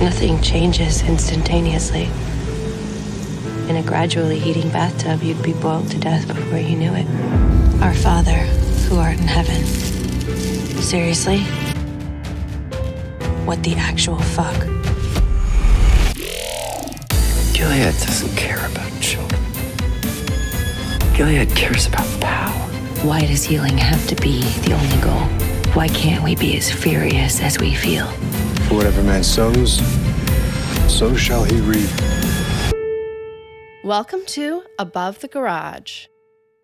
Nothing changes instantaneously. In a gradually heating bathtub, you'd be boiled to death before you knew it. Our Father, who art in heaven. Seriously? What the actual fuck? Gilead doesn't care about children. Gilead cares about power. Why does healing have to be the only goal? Why can't we be as furious as we feel? For whatever man sows, so shall he reap. Welcome to Above the Garage.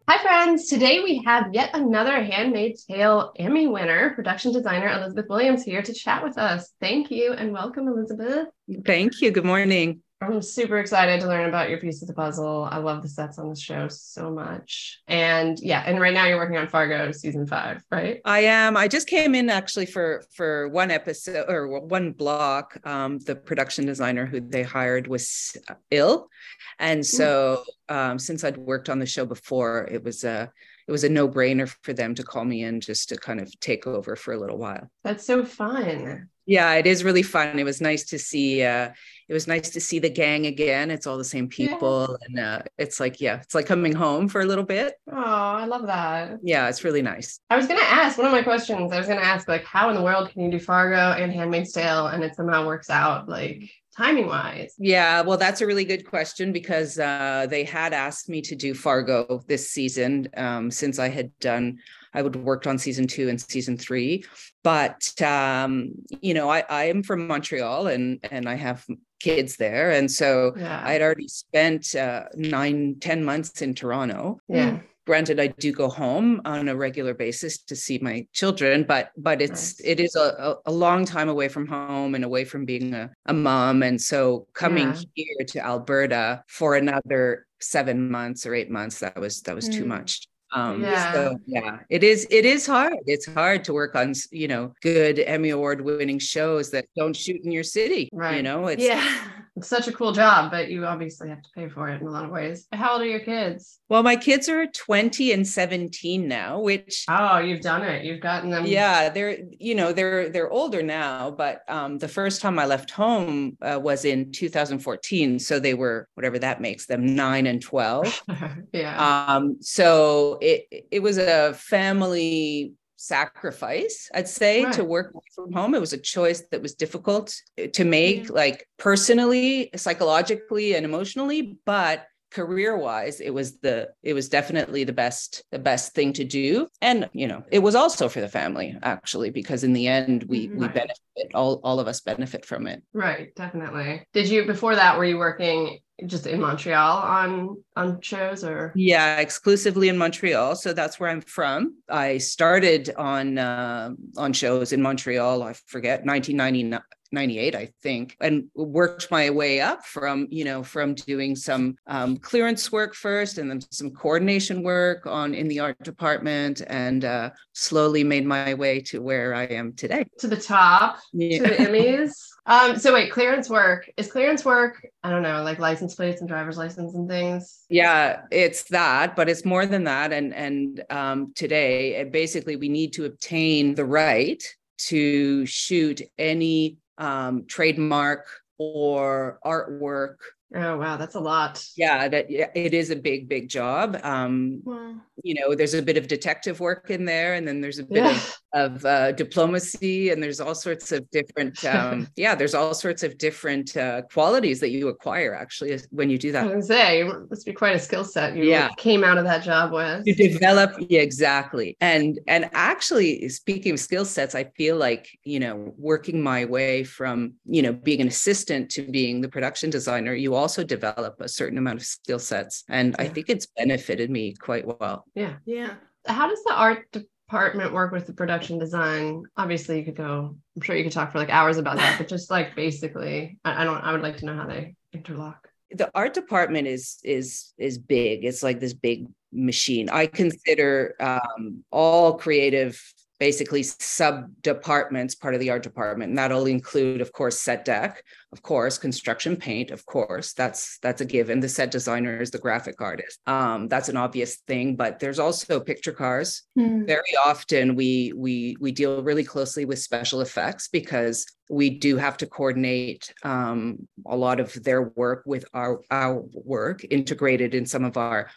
Hi, friends. Today we have yet another Handmaid's Tale Emmy winner, production designer Elisabeth Williams, here to chat with us. Thank you and welcome, Elizabeth. Thank you. Good morning. I'm super excited to learn about your piece of the puzzle. I love the sets on the show so much. And yeah, and right now you're working on Fargo season five, right? I am. I just came in actually for for one episode or one block. Um, the production designer who they hired was ill, and so um, since I'd worked on the show before, it was a it was a no brainer for them to call me in just to kind of take over for a little while. That's so fun. Yeah, it is really fun. It was nice to see. Uh, it was nice to see the gang again. It's all the same people, yeah. and uh, it's like, yeah, it's like coming home for a little bit. Oh, I love that. Yeah, it's really nice. I was gonna ask one of my questions. I was gonna ask like, how in the world can you do Fargo and Handmaid's Tale, and it somehow works out like timing wise? Yeah, well, that's a really good question because uh, they had asked me to do Fargo this season um, since I had done I would worked on season two and season three. But um, you know, I, I am from Montreal and and I have kids there, and so yeah. I had already spent uh, nine ten months in Toronto. Yeah granted i do go home on a regular basis to see my children but but it's it is a, a long time away from home and away from being a, a mom and so coming yeah. here to alberta for another seven months or eight months that was that was mm. too much um yeah. so yeah it is it is hard. It's hard to work on you know good emmy award winning shows that don't shoot in your city right. you know? It's yeah it's such a cool job but you obviously have to pay for it in a lot of ways. How old are your kids? Well my kids are 20 and 17 now which oh you've done it. You've gotten them yeah they're you know they're they're older now but um the first time i left home uh, was in 2014 so they were whatever that makes them 9 and 12 yeah. Um so it it was a family sacrifice i'd say right. to work from home it was a choice that was difficult to make like personally psychologically and emotionally but career wise it was the it was definitely the best the best thing to do and you know it was also for the family actually because in the end we mm-hmm. we benefit all all of us benefit from it right definitely did you before that were you working just in Montreal on on shows or? Yeah exclusively in Montreal. So that's where I'm from. I started on uh, on shows in Montreal I forget 1999 98 i think and worked my way up from you know from doing some um, clearance work first and then some coordination work on in the art department and uh, slowly made my way to where i am today. To the top? Yeah. to the emmys um, so wait, clearance work is clearance work. I don't know, like license plates and driver's license and things. Yeah, it's that, but it's more than that. And and um, today, basically, we need to obtain the right to shoot any um, trademark or artwork Oh wow, that's a lot. Yeah, that it is a big, big job. Um, wow. You know, there's a bit of detective work in there, and then there's a bit yeah. of, of uh, diplomacy, and there's all sorts of different. Um, yeah, there's all sorts of different uh, qualities that you acquire actually when you do that. I was say, it must be quite a skill set you yeah. came out of that job with. You develop, yeah, exactly. And and actually, speaking of skill sets, I feel like you know, working my way from you know being an assistant to being the production designer, you also develop a certain amount of skill sets. And yeah. I think it's benefited me quite well. Yeah. Yeah. How does the art department work with the production design? Obviously, you could go, I'm sure you could talk for like hours about that, but just like basically, I, I don't, I would like to know how they interlock. The art department is is is big. It's like this big machine. I consider um, all creative basically sub departments part of the art department and that'll include of course set deck of course construction paint of course that's that's a given the set designer is the graphic artist um, that's an obvious thing but there's also picture cars mm. very often we we we deal really closely with special effects because we do have to coordinate um, a lot of their work with our our work integrated in some of our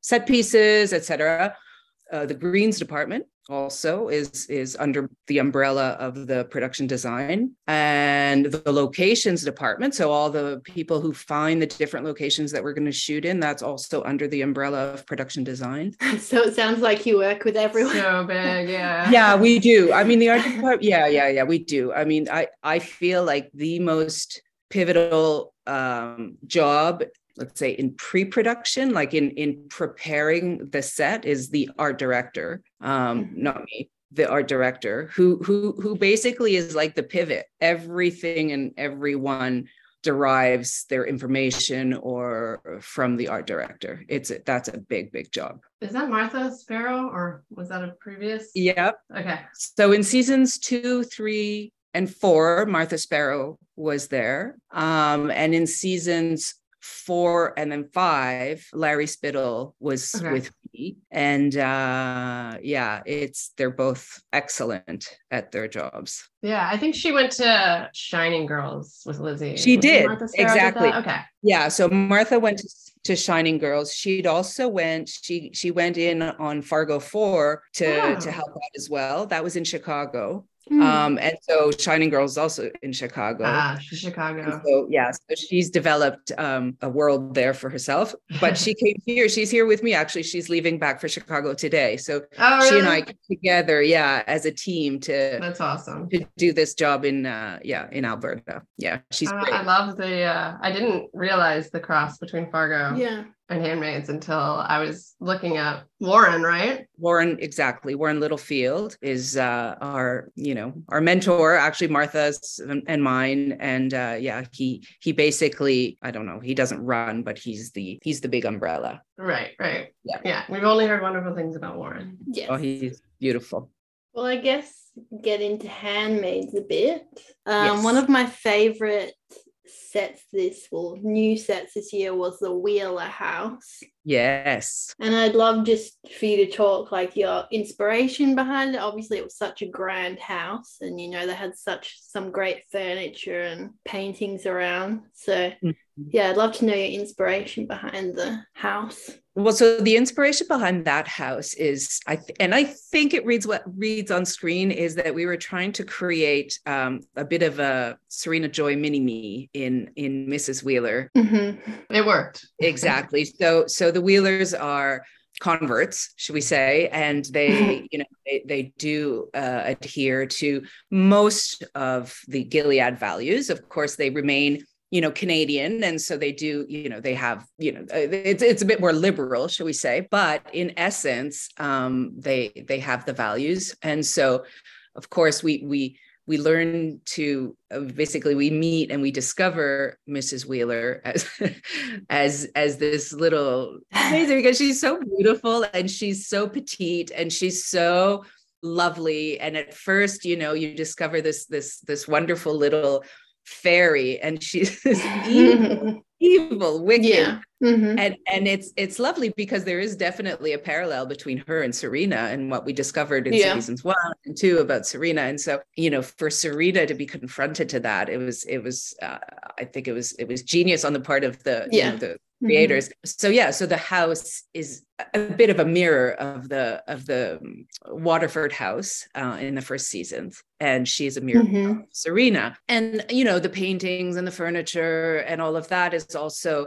set pieces etc uh, the greens department also is is under the umbrella of the production design and the locations department. So all the people who find the different locations that we're going to shoot in that's also under the umbrella of production design. So it sounds like you work with everyone. So big yeah. Yeah we do. I mean the art department yeah yeah yeah we do. I mean i i feel like the most pivotal um, job let's say in pre-production like in in preparing the set is the art director um mm-hmm. not me the art director who who who basically is like the pivot. Everything and everyone derives their information or from the art director. It's a, that's a big big job. Is that martha sparrow or was that a previous? Yeah okay. So in seasons two three and four martha sparrow was there um, and in seasons four and then five, Larry Spittle was okay. with me. And uh, yeah, it's they're both excellent at their jobs. Yeah, I think she went to Shining Girls with Lizzie. She was did exactly. Did okay. Yeah, so Martha went to, to, Shining Girls. She'd also went. She she went in on Fargo Four to oh. to help out as well. That was in Chicago. Mm. Um, and so Shining Girl is also in Chicago. Ah, Chicago. And so yeah, so she's developed um, a world there for herself. But she came here. She's here with me. Actually, she's leaving back for Chicago today. So oh, really? she and I together, yeah, as a team to. That's awesome. To do this job in uh, yeah in Alberta. Yeah, she's. Uh, I love the. Uh, I didn't realize the cross between Fargo. Yeah and handmaids until I was looking at Warren, right? Warren, exactly. Warren Littlefield is uh, our, you know, our mentor, actually Martha's and mine. And uh, yeah, he he basically, I don't know, he doesn't run, but he's the he's the big umbrella. Right, right. Yeah, yeah. We've only heard wonderful things about Warren. Yes. Oh, he's beautiful. Well, I guess get into handmaids a bit. Um, yes. One of my favorite sets this well new sets this year was the Wheeler House. Yes. And I'd love just for you to talk like your inspiration behind it. Obviously it was such a grand house and you know they had such some great furniture and paintings around. So mm-hmm. Yeah, I'd love to know your inspiration behind the house. Well, so the inspiration behind that house is, I th- and I think it reads what reads on screen is that we were trying to create um, a bit of a Serena Joy mini me in in Mrs. Wheeler. Mm-hmm. It worked exactly. So so the Wheelers are converts should we say and they you know they, they do uh, adhere to most of the gilead values of course they remain you know canadian and so they do you know they have you know uh, it's, it's a bit more liberal shall we say but in essence um, they they have the values. And so of course we we we learn to uh, basically we meet and we discover mrs wheeler as as as this little amazing because she's so beautiful and she's so petite and she's so lovely. And at first you know you discover this this this wonderful little fairy and she's evil, evil, wicked. Yeah. Mm-hmm. And and it's it's lovely because there is definitely a parallel between her and Serena and what we discovered in yeah. seasons one and two about Serena. And so, you know, for Serena to be confronted to that, it was it was uh, I think it was it was genius on the part of the yeah. You know, the Mm-hmm. creators mm-hmm. so yeah so the house is a bit of a mirror of the of the waterford house uh, in the first seasons and she's a mirror mm-hmm. of serena and you know the paintings and the furniture and all of that is also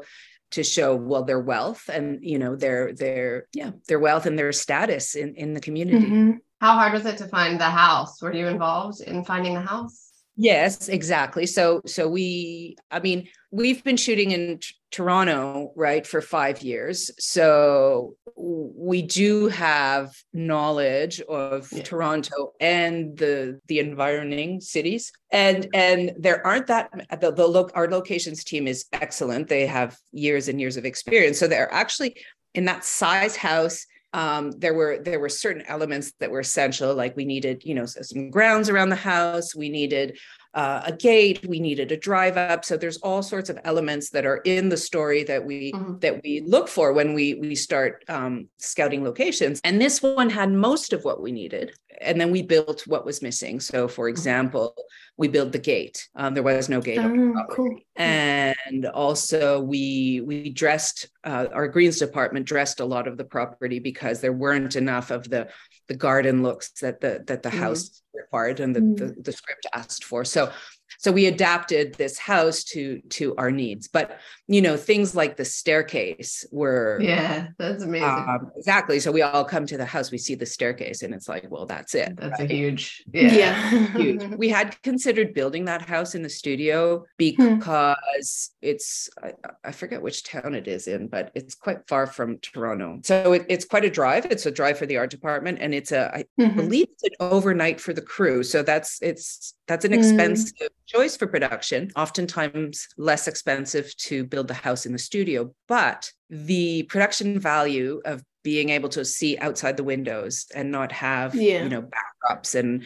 to show well their wealth and you know their their yeah their wealth and their status in in the community. Mm-hmm. how hard was it to find the house? Were you involved in finding the house Yes, exactly. So so we I mean, we've been shooting in t- Toronto, right, for 5 years. So we do have knowledge of yeah. Toronto and the the environing cities. And and there aren't that the, the look our locations team is excellent. They have years and years of experience. So they're actually in that size house um, there were there were certain elements that were essential like we needed you know some grounds around the house we needed uh, a gate we needed a drive up. So there's all sorts of elements that are in the story that we mm-hmm. that we look for when we we start um, scouting locations. And this one had most of what we needed. And then we built what was missing. So for mm-hmm. example we built the gate. Um, there was no gate oh, cool. and also we we dressed uh, our greens department dressed a lot of the property because there weren't enough of the the garden looks that the that the mm. house required and the, mm. the, the script asked for so so we adapted this house to to our needs but you know things like the staircase were yeah that's amazing um, exactly so we all come to the house we see the staircase and it's like well that's it that's right? a huge yeah, yeah. huge we had considered building that house in the studio hmm. because hmm. it's I, I, forget which town it is in but it's quite far from toronto so it, it's quite a drive it's a drive for the art department and it's a I mm-hmm. believe it's an overnight for the crew so that's it's that's an hmm. expensive mm choice for production, oftentimes less expensive to build the house in the studio. But the production value of being able to see outside the windows and not have, yeah. you know, backdrops and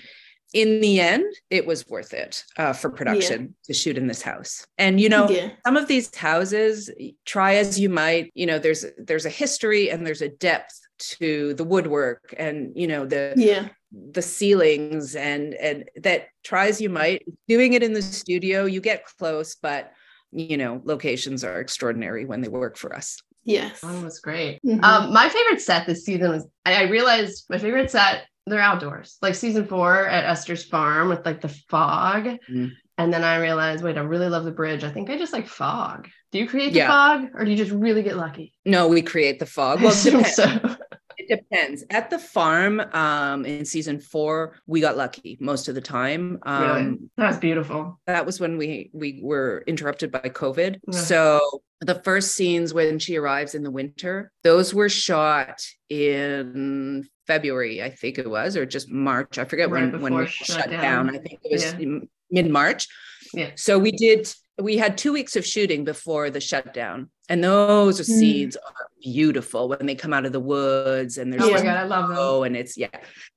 in the end, it was worth it uh, for production yeah. to shoot in this house. And you know, yeah. some of these houses, try as you might, you know, there's there's a history and there's a depth to the woodwork and you know the yeah the ceilings and and that try as you might doing it in the studio you get close but you know locations are extraordinary when they work for us. Yes. That was great. Mm-hmm. um my favorite set this season was i realized my favorite set they're outdoors. Like season four at esther's farm with like the fog. Mm-hmm. and then i realized wait i really love the bridge. I think i just like fog. Do you create the yeah. fog or do you just really get lucky? No we create the fog. Well so it depends. At the farm, um, in season four, we got lucky most of the time. Um, really? That's beautiful. That was when we we were interrupted by COVID. Yeah. So the first scenes when she arrives in the winter, those were shot in February, I think it was, or just March. I forget right when when we shut, shut down. down. I think it was yeah. mid March. Yeah. So we did we had two weeks of shooting before the shutdown and those mm. scenes are beautiful when they come out of the woods and there's oh my god i love them and it's yeah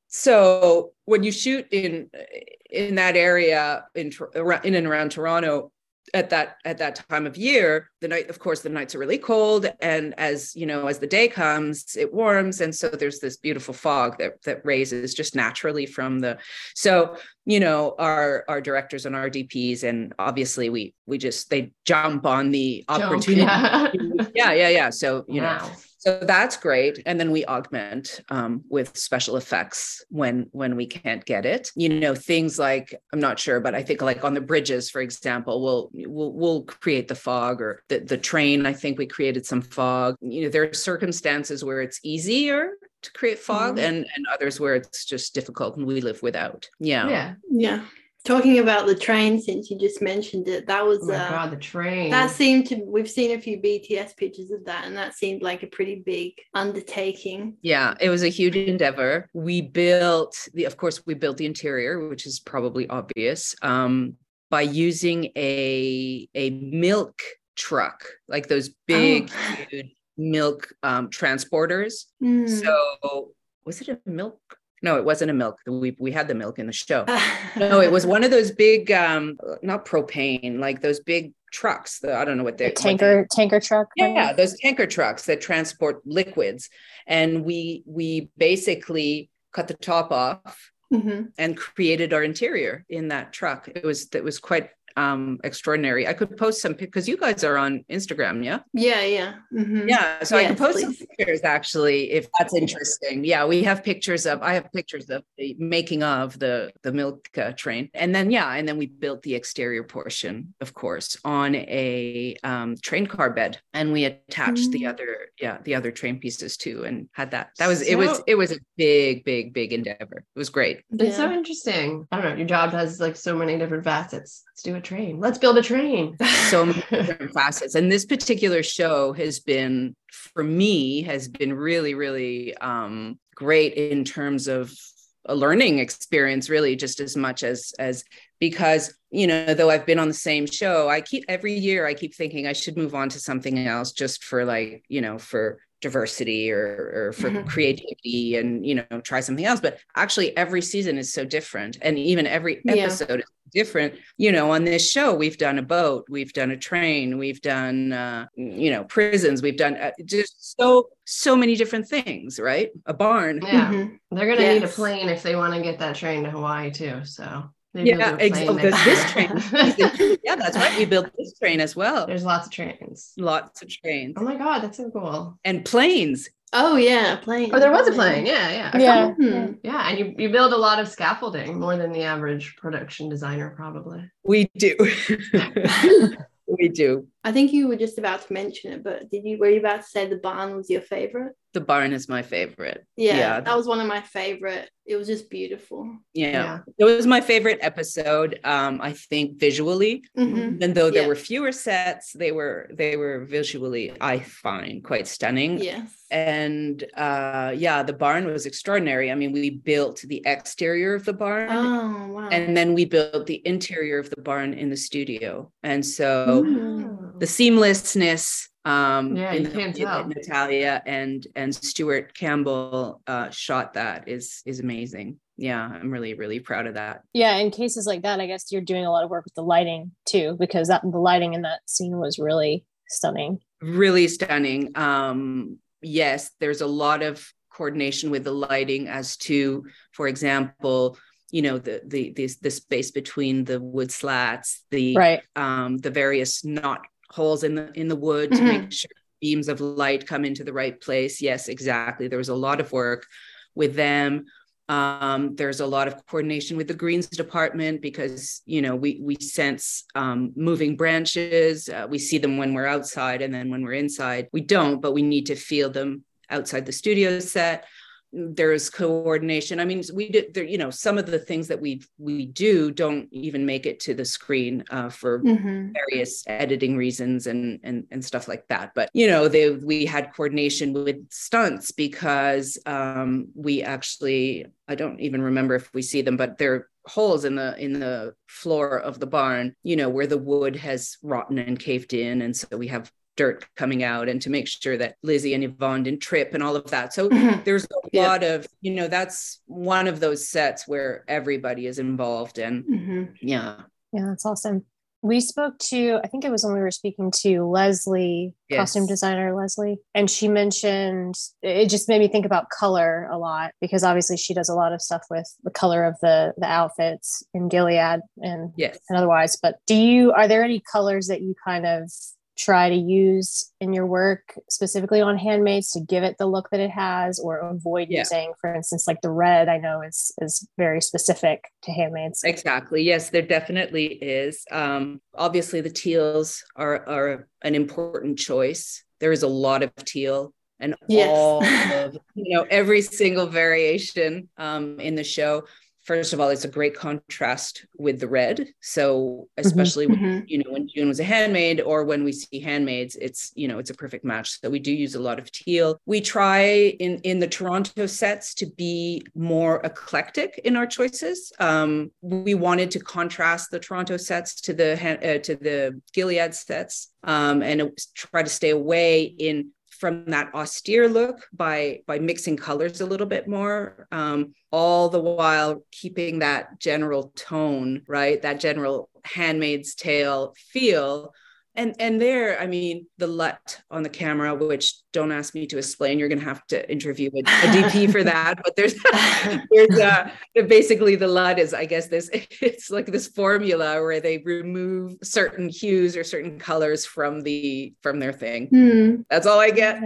so when you shoot in in that area in in and around toronto at that at that time of year the night of course the nights are really cold and as you know as the day comes it warms and so there's this beautiful fog that that raises just naturally from the so you know our our directors and our dps and obviously we we just they jump on the opportunity jump, yeah. yeah yeah yeah so you wow. know so that's great. And then we augment um, with special effects when when we can't get it. You know things like i'm not sure but i think like on the bridges for example we'll we'll, we'll create the fog or the, the train i think we created some fog. You know there are circumstances where it's easier to create fog mm-hmm. and and others where it's just difficult and we live without. Yeah. Yeah. Yeah Talking about the train, since you just mentioned it, that was oh my uh, god, the train. That seemed to we've seen a few BTS pictures of that, and that seemed like a pretty big undertaking. Yeah, it was a huge endeavor. We built the, of course, we built the interior, which is probably obvious, um, by using a a milk truck, like those big, oh. huge milk um, transporters. Mm. So was it a milk no, it wasn't a milk. We we had the milk in the show. no, it was one of those big, um, not propane, like those big trucks. The, I don't know what they're the tanker what they, tanker truck. Yeah, those tanker trucks that transport liquids, and we we basically cut the top off mm-hmm. and created our interior in that truck. It was that was quite um extraordinary. I could post some because you guys are on Instagram, yeah? Yeah, yeah. Mm-hmm. Yeah. So yes, I could post please. some pictures actually if that's interesting. Yeah, we have pictures of I have pictures of the making of the the milk uh, train. And then yeah, and then we built the exterior portion, of course, on a um, train car bed and we attached mm-hmm. the mm. other yeah, the other train pieces too and had that. That was so, it was it was a big big big endeavor. It was great. It's yeah. so interesting. I don't know, your job has like so many different facets. Let's do a train. Let's build a train. so many different facets. And this particular show has been, for me, has been really, really um, great in terms of a learning experience, really, just as much as as because you know though i've been on the same show i keep every year i keep thinking i should move on to something else just for like you know for diversity or, or for Mhm. creativity and you know try something else but actually every season is so different and even every Yeah. episode is different you know on this show we've done a boat we've done a train we've done uh, you know prisons we've done uh, just so so many different things right a barn Yeah. Mhm. They're gonna need a plane if they want to get that train to Hawaii too. So maybe yeah we'll do a ex- plane oh, 'cause next this train yeah that's right we built this train as well There's lots of trains. lots of trains Oh my god, that's so cool. and planes Oh yeah, plane. Oh, there was a plane. Yeah, yeah. A Yeah. couple. Hmm. Yeah, and you, you build a lot of scaffolding more than the average production designer probably. we do we do I think you were just about to mention it, but did you were you about to say the barn was your favorite? the barn is my favorite Yeah, Yeah. that was one of my favorite. It was just beautiful. yeah. Yeah. it was my favorite episode um i think visually Mhm. even though there Yeah. were fewer sets they were they were visually i find quite stunning Yes. and uh yeah the barn was extraordinary i mean we built the exterior of the barn Oh wow. and then we built the interior of the barn in the studio and so Mm. The seamlessness um Yeah, in you the can't way that tell. natalia and and stuart campbell uh shot that is is amazing yeah i'm really really proud of that Yeah, in cases like that, I guess you're doing a lot of work with the lighting too, because that the lighting in that scene was really stunning. really stunning um yes there's a lot of coordination with the lighting as to for example you know the the the, the space between the wood slats the Right. um the various knot holes in the in the wood to make sure beams of light come into the right place. Yes exactly. There was a lot of work with them. Um there's a lot of coordination with the greens department because you know we we sense um moving branches. Uh, we see them when we're outside and then when we're inside. We don't but we need to feel them outside the studio set there's coordination. I mean we did there you know some of the things that we we do don't even make it to the screen uh, for Mhm. various editing reasons and and and stuff like that. But you know they we had coordination with stunts because um we actually i don't even remember if we see them but they're holes in the in the floor of the barn you know where the wood has rotten and caved in. And so we have dirt coming out and to make sure that lizzie and yvonne didn't trip and all of that so Mhm. there's a Yeah. lot of you know that's one of those sets where everybody is involved and Mhm. yeah Yeah, that's awesome. We spoke to, I think it was when we were speaking to Leslie, costume designer Leslie, and she mentioned it just made me think about color a lot because obviously she does a lot of stuff with the color of the the outfits in Gilead and yes and otherwise. But do you are there any colors that you kind of try to use in your work specifically on handmaids to give it the look that it has or avoid Yeah. using for instance like the red i know is is very specific to handmaids Exactly. Yes, there definitely is. Um, obviously, the teals are are an important choice. There is a lot of teal, and Yes. all of you know every single variation um, in the show. First of all, it's a great contrast with the red. So especially when, Mhm. you know when June was a handmaid, or when we see handmaids, it's you know it's a perfect match. So we do use a lot of teal. We try in in the Toronto sets to be more eclectic in our choices. Um, we wanted to contrast the Toronto sets to the uh, to the Gilead sets, um, and try to stay away in from that austere look by by mixing colors a little bit more um, all the while keeping that general tone right? That general handmaid's tale feel and and there i mean the lut on the camera which don't ask me to explain you're going to have to interview a, a dp for that but there's there's uh basically the lut is i guess this it's like this formula where they remove certain hues or certain colors from the from their thing. Hmm. that's all i get.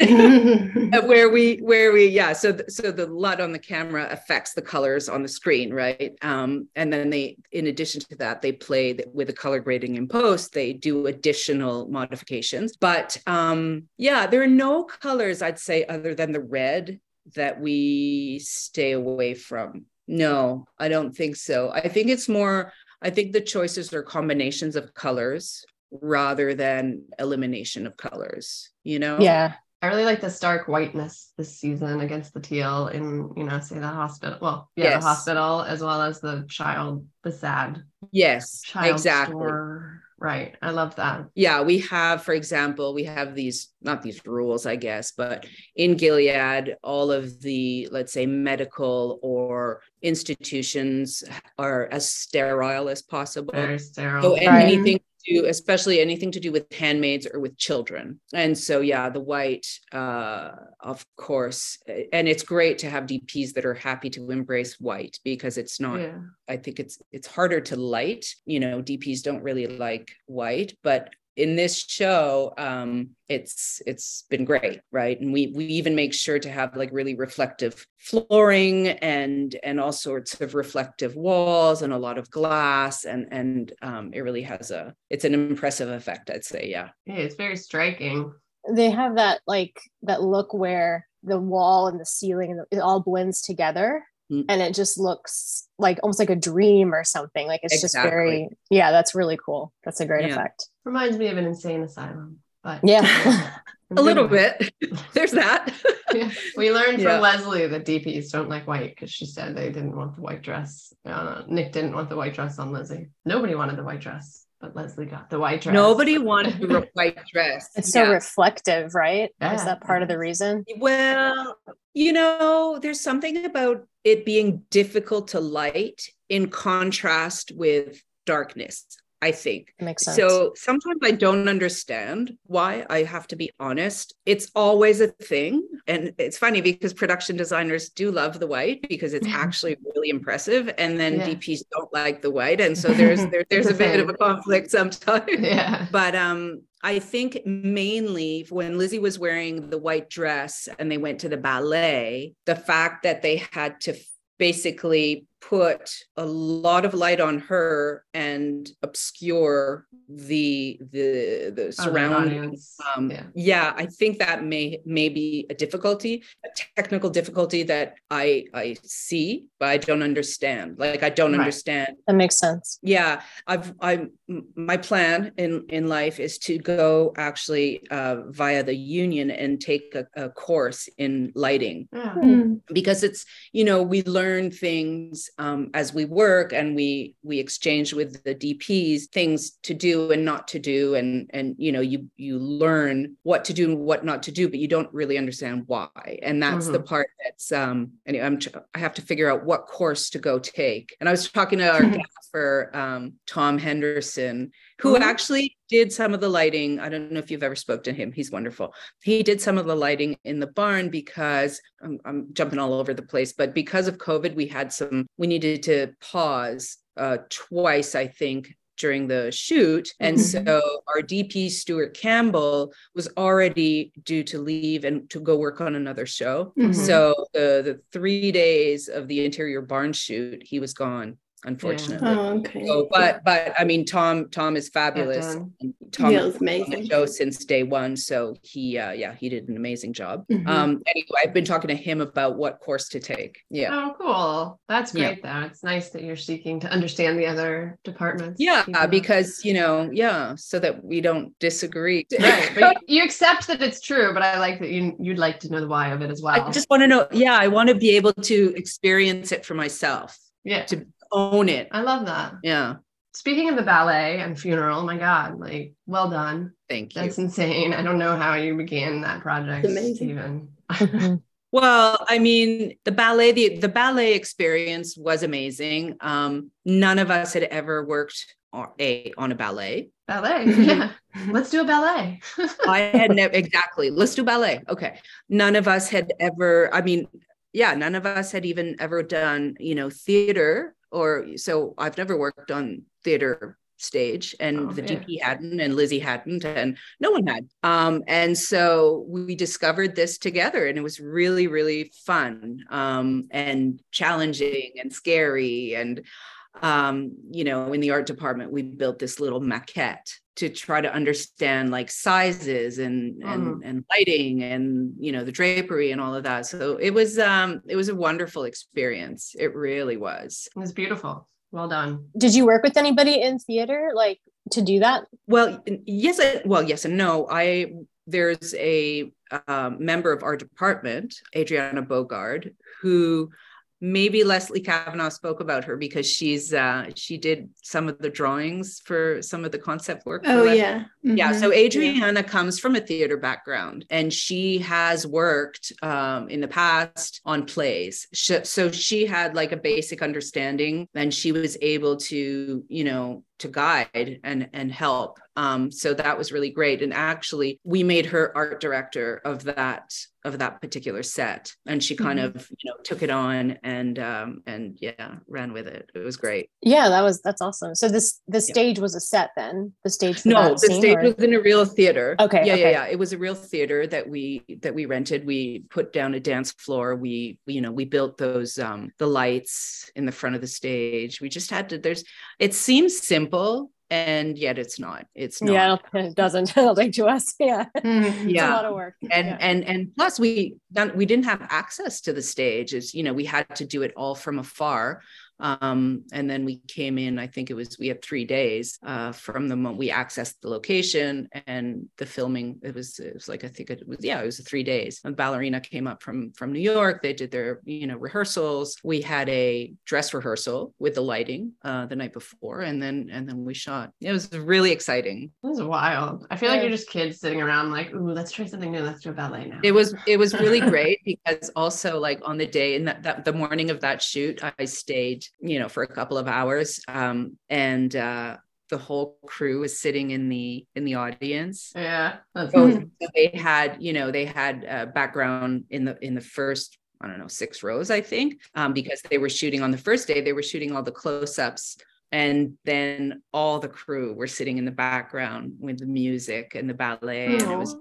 Where we where we yeah so th- so the lut on the camera affects the colors on the screen right? Um and then they in addition to that they play with the color grading in post they do additional modifications but um yeah there are no colors i'd say other than the red that we stay away from no i don't think so i think it's more i think the choices are combinations of colors rather than elimination of colors you know yeah I really like the stark whiteness this season against the teal in, you know, say the hospital. Well, yeah, Yes. the hospital as well as the child, the sad Yes, child exactly. store. Right. I love that. Yeah, we have, for example, we have these, not these rules, I guess, but in Gilead, all of the, let's say, medical or institutions are as sterile as possible. Very sterile. So Right. anything do, especially anything to do with handmaids or with children. And so, yeah, the white, uh, of course, and it's great to have DPs that are happy to embrace white because it's not Yeah. I think it's it's harder to light. You know, DPs don't really like white, but in this show, um, it's it's been great, right? And we we even make sure to have like really reflective flooring and and all sorts of reflective walls and a lot of glass, and and um, it really has a it's an impressive effect, I'd say. Yeah. Yeah, it's very striking. They have that like that look where the wall and the ceiling and it all blends together. Mm. And it just looks like almost like a dream or something. Like it's just very, yeah, that's really cool. That's a great Yeah. effect. Reminds me of an insane asylum. But Yeah. in A little way. bit. There's that. Yeah. We learned Yeah. from Leslie that DPs don't like white because she said they didn't want the white dress. Uh, Nick didn't want the white dress on Lizzie. Nobody wanted the white dress, but Leslie got the white dress. Nobody wanted the white dress. It's so reflective, right? Is that part of the reason? Well, you know, there's something about it being difficult to light in contrast with darkness, I think. It makes sense. So sometimes I don't understand why I have to be honest. It's always a thing. And it's funny because production designers do love the white because it's actually really impressive. And then Yeah. DPs don't like the white. And so there's there, there's a bit of a conflict sometimes Yeah. but um i think mainly when lizzie was wearing the white dress and they went to the ballet the fact that they had to basically put a lot of light on her and obscure the the the Other surrounding um, yeah. yeah. I think that may may be a difficulty, a technical difficulty that I I see, but I don't understand. Like I don't Right. understand that makes sense. yeah i've i'm my plan in in life is to go actually uh, via the union and take a, a course in lighting Yeah. Mm. because it's you know we learn things um, as we work and we we exchange with the dps things to do and not to do. And and you know you you learn what to do and what not to do but you don't really understand why. And that's the part that's um anyway i'm i have to figure out what course to go take. And i was talking to our gaffer um tom henderson who Mhm. actually did some of the lighting. I don't know if you've ever spoke to him. He's wonderful. He did some of the lighting in the barn because I'm, I'm jumping all over the place, but because of COVID, we had some, we needed to pause uh, twice, I think, during the shoot. And Mhm. so our DP, Stuart Campbell, was already due to leave and to go work on another show. Mhm. So the, the three days of the interior barn shoot, he was gone, unfortunately. Oh, okay. So, but but I mean, Tom Tom is fabulous. And Tom Yeah, has been on amazing. the show since day one. So he uh, yeah he did an amazing job. Mhm. Um, anyway, I've been talking to him about what course to take. Yeah. Oh, cool. That's Yeah. great, though. It's nice that you're seeking to understand the other departments. Yeah, Keep them- because you know, yeah, so that we don't disagree. right. But you, you accept that it's true, but I like that you you'd like to know the why of it as well. I just want to know. Yeah, I want to be able to experience it for myself, yeah. to own it. I love that. Yeah. Speaking of the ballet and funeral, my God, like well done. Thank you. That's insane. I don't know how you began that project. It's amazing. Even. Mhm. Well, I mean, the ballet, the, the ballet experience was amazing. Um, none of us had ever worked on a, on a ballet. ballet. Yeah. Let's do a ballet. I had never, exactly. Let's do ballet. Okay. None of us had ever, I mean, yeah, none of us had even ever done, you know, theater or so I've never worked on theater stage and Oh, the yeah. DP hadn't and Lizzie hadn't and no one had. Um, and so we discovered this together and it was really, really fun um, and challenging and scary. And, um, you know, in the art department, we built this little maquette to try to understand like sizes and and Mhm. and lighting and you know the drapery and all of that so it was um it was a wonderful experience it really was It was beautiful. Well done. Did you work with anybody in theater like to do that? well yes I, well yes and no i there's a um, member of our department adriana bogard who maybe Leslie Kavanaugh spoke about her because she's uh she did some of the drawings for some of the concept work. Oh yeah. Mm-hmm. Yeah. So. Adriana comes from a theater background and she has worked um, in the past on plays. Sh- So she had like a basic understanding and she was able to, you know, to guide and and help. Um, so that was really great. And actually, we made her art director of that of that particular set, and she kind Mhm. of you know took it on and um, and yeah, ran with it. It was great. Yeah, that was that's awesome. So this the stage was a set then. The stage. No the scene, stage or- was in a real theater Okay, yeah okay. yeah yeah it was a real theater that we that we rented we put down a dance floor we you know we built those um the lights in the front of the stage we just had to there's it seems simple and yet it's not it's not Yeah, it doesn't. I don't think to us. Yeah, Mhm. it's a yeah lot of work. and yeah. and and plus we done we didn't have access to the stage is you know we had to do it all from afar um and then we came in i think it was we had three days uh from the moment we accessed the location and the filming it was it was like i think it was yeah it was three days and ballerina came up from from new york they did their you know rehearsals we had a dress rehearsal with the lighting uh the night before and then and then we shot it was really exciting It was wild. I feel like you're just kids sitting around like, ooh, let's try something new. Let's do a ballet now. it was it was really great because also like on the day in that, that the morning of that shoot i stayed you know for a couple of hours um and uh the whole crew was sitting in the in the audience. Yeah. So they had you know they had uh, background in the in the first i don't know six rows i think um, because they were shooting on the first day they were shooting all the close-ups. And then all the crew were sitting in the background with the music and the ballet and it was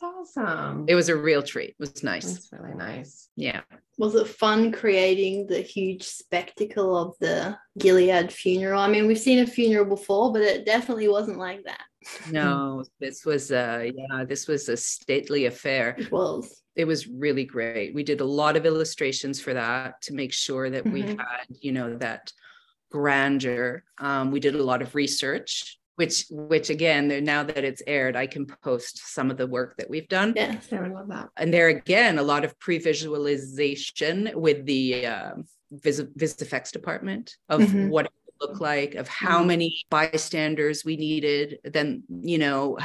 that's awesome. it was a real treat it was nice That's really nice. yeah Was it fun creating the huge spectacle of the Gilead funeral? I mean, we've seen a funeral before, but it definitely wasn't like that. No, this was uh yeah, this was a stately affair. It was. It was really great. We did a lot of illustrations for that to make sure that we Mhm. had, you know, that grandeur. Um, we did a lot of research, which which again, now that it's aired, I can post some of the work that we've done. Yes. I would love that. And there again, a lot of pre-visualization with the um vis, vis effects department of Mhm. what it would look like, of how many bystanders we needed, then you know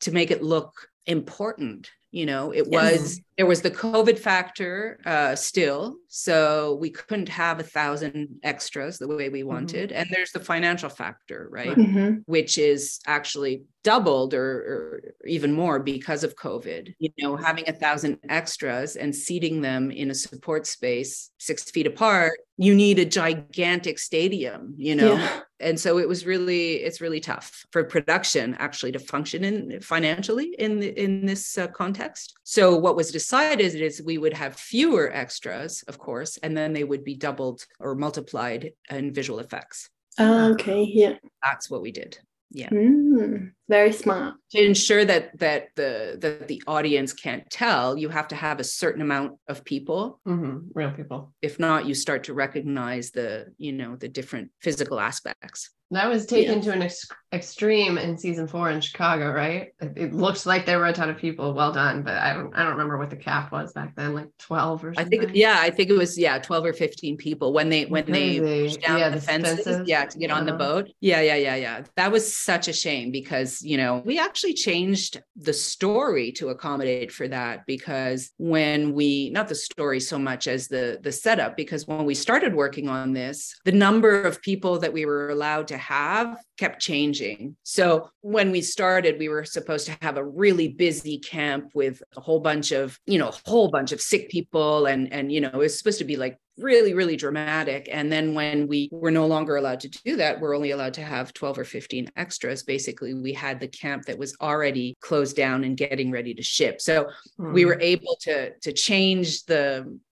to make it look important. You know, it Yes. was there was the COVID factor uh, still, so we couldn't have a thousand extras the way we wanted, and there's the financial factor, right? Mhm. which is actually doubled or, or even more because of COVID. You know, having a thousand extras and seating them in a support space six feet apart, you need a gigantic stadium, you know? Yeah. And so it was really, it's really tough for production actually to function in financially in the, in this uh, context. So what was decided is we would have fewer extras, of course, and then they would be doubled or multiplied in visual effects. Oh, okay. Yeah. That's what we did. Yeah Mm, very smart. to ensure that that the that the audience can't tell you have to have a certain amount of people Mhm. Real people. if not you start to recognize the you know the different physical aspects That was taken Yeah. to an ex- extreme in season four in Chicago, right? It, it looks like there were a ton of people. Well done, but I don't. I don't remember what the cap was back then, like twelve or i something. think yeah i think it was yeah 12 or 15 people when they when they pushed down Yeah, the, the fences, fences. yeah to get on the boat yeah yeah yeah yeah that was such a shame because you know we actually changed the story to accommodate for that because when we not the story so much as the the setup because when we started working on this the number of people that we were allowed to have kept changing so when we started we were supposed to have a really busy camp with a whole bunch of you know a whole bunch of sick people and and you know it was supposed to be like really really dramatic and then when we were no longer allowed to do that we're only allowed to have 12 or 15 extras basically we had the camp that was already closed down and getting ready to ship so we Hmm. were able to to change the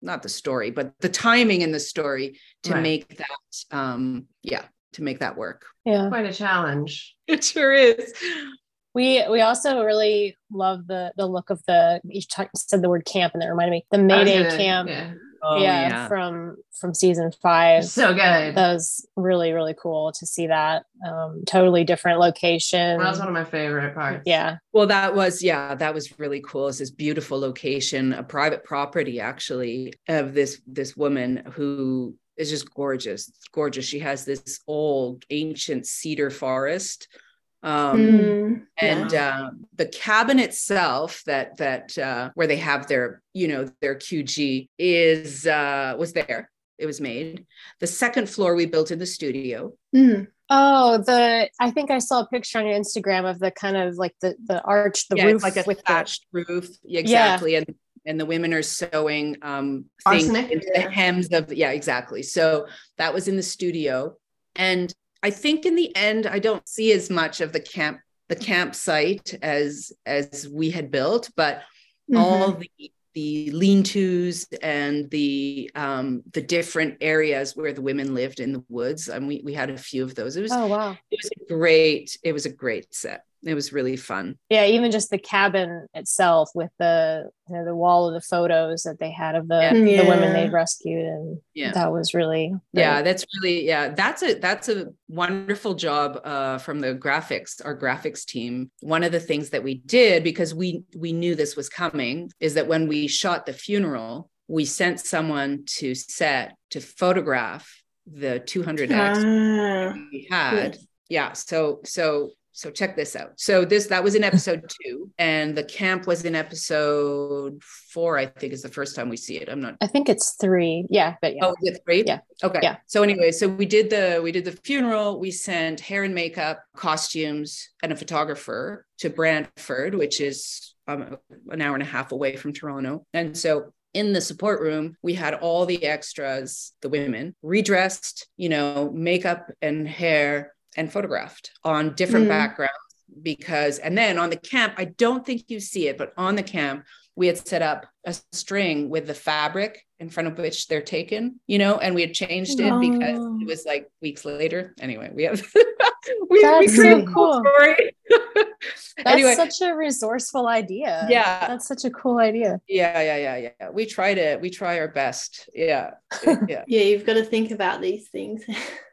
not the story but the timing in the story to Right. make that um yeah to make that work yeah. quite a challenge. it sure is We we also really love the the look of the you talk, said the word camp and that reminded me the I was Mayday gonna- camp. Yeah. Oh, yeah, yeah. from from season five. So good. That was really really cool to see that. Um, totally different location. That was one of my favorite parts. yeah, Well, that was yeah, that was really cool. It's this beautiful location, a private property actually of this this woman who is just gorgeous, gorgeous. She has this old ancient cedar forest. Um, Mm, and yeah. uh, the cabin itself that that uh, where they have their you know their qg is uh was there it was made the second floor we built in the studio Mm. Oh, the I think I saw a picture on your Instagram of the kind of like the the arch, the yeah, roof like a with the thatched roof Yeah, exactly and and the women are sewing um things Arsenic? into the hems of yeah exactly so that was in the studio and i think in the end i don't see as much of the camp the campsite as as we had built but all Mhm. the the lean-tos and the um the different areas where the women lived in the woods and we we had a few of those it was Oh wow. it was a great it was a great set it was really fun. Yeah, even just the cabin itself with the you know, the wall of the photos that they had of the Yeah. the women they'd rescued, and Yeah. that was really yeah that's really yeah that's a that's a wonderful job uh from the graphics our graphics team. One of the things that we did because we we knew this was coming is that when we shot the funeral we sent someone to set to photograph the 200 x Ah, we had. Yeah so so so check this out so this that was in episode two and the camp was in episode four i think is the first time we see it i'm not I think it's three. Yeah, but yeah. Oh, is it three? Yeah. Okay. Yeah. So anyway, so we did the we did the funeral. We sent hair and makeup, costumes, and a photographer to Brantford, which is um, an hour and a half away from Toronto. And so in the support room, we had all the extras, the women, redressed, you know, makeup and hair and photographed on different Mm. backgrounds. Because, and then on the camp, I don't think you see it, but on the camp, we had set up a string with the fabric in front of which they're taken, you know, and we had changed it because Oh. it was like weeks later. Anyway, we have we, That's we so created a whole cool. story. That's anyway, such a resourceful idea. Yeah. That's such a cool idea. yeah, yeah, yeah, yeah. We try to we try our best. Yeah. Yeah. yeah, you've got to think about these things.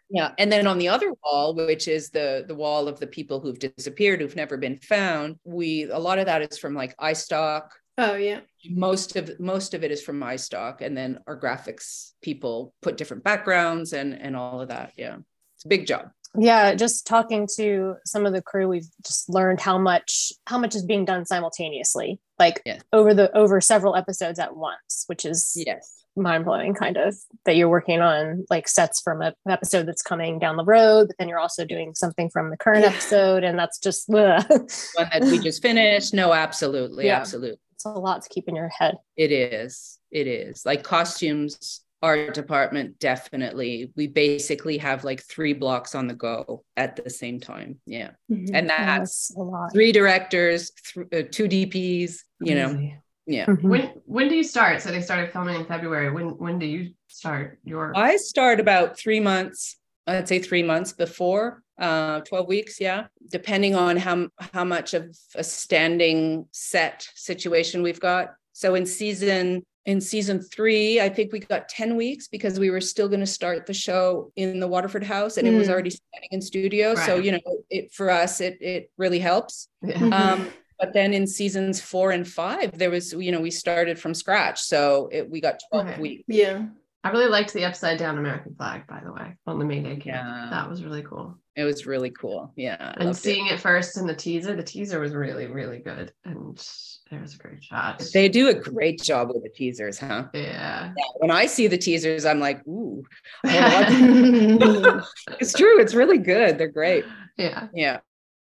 Yeah. And then on the other wall, which is the the wall of the people who've disappeared, who've never been found, we a lot of that is from like iStock. oh yeah. Most of most of it is from iStock. And then our graphics people put different backgrounds and and all of that. Yeah. It's a big job. Yeah, just talking to some of the crew, we've just learned how much how much is being done simultaneously, like Yes. over the over several episodes at once, which is Yes. Mind blowing. Kind of that you're working on like sets from a, an episode that's coming down the road, but then you're also doing something from the current Yeah. episode, and that's just ugh. One that we just finished. No, absolutely. Yeah. Absolutely. it's a lot to keep in your head. It is. It is. Like costumes, art department, definitely. We basically have like three blocks on the go at the same time. Yeah. Mhm. And Yeah, that's a lot. three directors, th- uh, two DPs, you know. Crazy. Yeah. Mhm. When when do you start? So they started filming in February. When when do you start your I start about three months, I'd say three months before, uh, 12 weeks. Yeah. Depending on how, how much of a standing set situation we've got. So in season, in season three, I think we got 10 weeks because we were still going to start the show in the Waterford house and it was Mm. already standing in studio. So, you know, it for us, it it really helps. Yeah. Um, but then in seasons four and five, there was, you know, we started from scratch. So it, we got 12 Okay. weeks. yeah. I really liked the upside down American flag, by the way, on the Mayday camp. Yeah. That was really cool. It was really cool. Yeah. I and loved it. seeing it. first in the teaser, the teaser was really, really good. And there was a great shot. They do a great job with the teasers, huh? yeah. Yeah, when I see the teasers, I'm like, ooh, I wanna watch- it's true. It's really good. They're great. yeah. Yeah.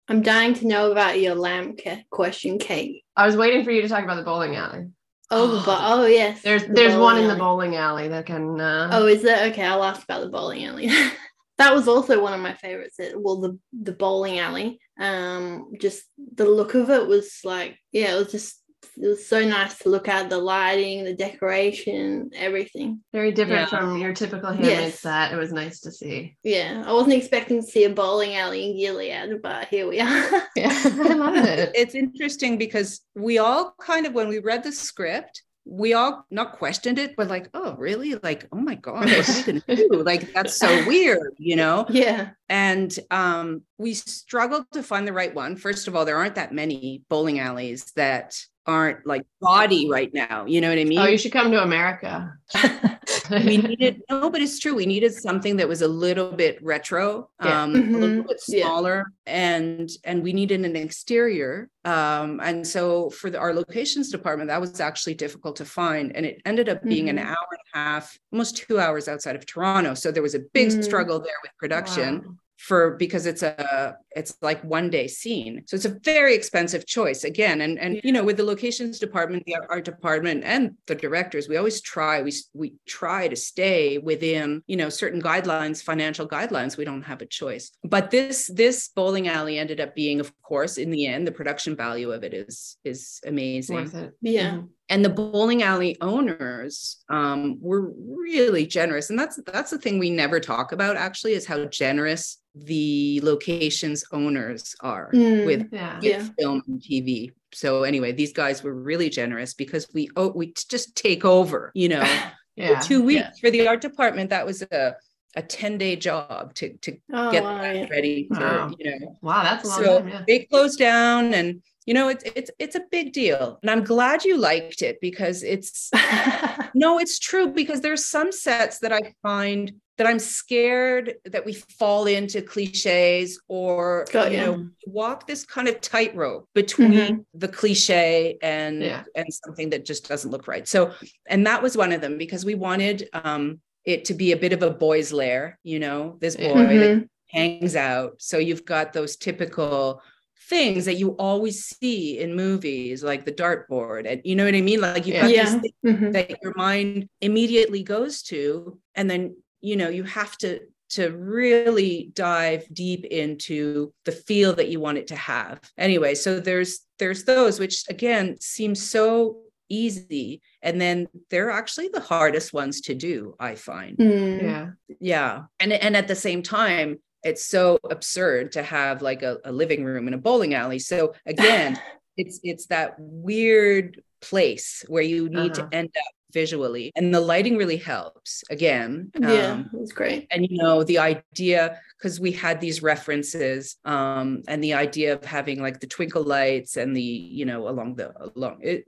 I'm dying to know about your lamb ca- question, Kate. I was waiting for you to talk about the bowling alley. Oh, bo- oh yes. There's the there's one in the bowling alley that can uh Oh, is there? Okay, I'll ask about the bowling alley. that was also one of my favorites. It- Well, the the bowling alley. Um, just the look of it was like, yeah, it was just it was so nice to look at the lighting, the decoration, everything. very different Yeah. from your typical handmaid Yes. set. It was nice to see. Yeah, I wasn't expecting to see a bowling alley in Gilead, but here we are. Yeah. I love it. It's interesting because we all kind of, when we read the script, we all not questioned it, but like, oh, really? Like, oh my God, what are we gonna do? Like, that's so weird, you know? Yeah. And um, we struggled to find the right one. First of all, there aren't that many bowling alleys that aren't like body right now. You know what I mean? Oh, you should come to America. we needed no, but it's true. We needed something that was a little bit retro, Yeah. um, a little Mhm. bit Yeah. smaller, and and we needed an exterior. Um, and so for the, our locations department, that was actually difficult to find, and it ended up being an Mhm. hour and a half, almost two hours outside of Toronto. So there was a big Mm. struggle there with production Wow. For because it's a it's like one day scene. So it's a very expensive choice again and and you know with the locations department the art department and the directors we always try we we try to stay within you know certain guidelines financial guidelines. We don't have a choice. But this this bowling alley ended up being of course in the end the production value of it is is amazing. Worth it. Yeah. Mm-hmm. And the bowling alley owners um, were really generous and that's that's the thing we never talk about actually is how generous the locations owners are Mm. with Yeah. with Yeah. film and tv so anyway these guys were really generous because we oh we just take over you know Yeah. two weeks Yeah. for the art department that was a a 10 day job to to Oh, get wow, that yeah. ready for Wow. you know Wow, that's a long so time. Yeah. they closed down and you know it's it's it's a big deal and i'm glad you liked it because it's no it's true because there's some sets that i find that i'm scared that we fall into cliches or Got you know walk this kind of tightrope between Mhm. the cliche and Yeah. and something that just doesn't look right so and that was one of them because we wanted um it to be a bit of a boy's lair you know this boy Yeah. that hangs out. So you've got those typical things that you always see in movies, like the dartboard, and you know what I mean. Like you've got Yeah. these things Mhm. that your mind immediately goes to, and then you know you have to to really dive deep into the feel that you want it to have. Anyway, so there's there's those which again seem so easy and then they're actually the hardest ones to do i find Mm. Yeah. yeah and and at the same time it's so absurd to have like a, a living room in a bowling alley so again it's it's that weird place where you need Uh-huh. to end up visually and the lighting really helps again Yeah, um, it was great. and you know the idea because we had these references um and the idea of having like the twinkle lights and the you know along the along it,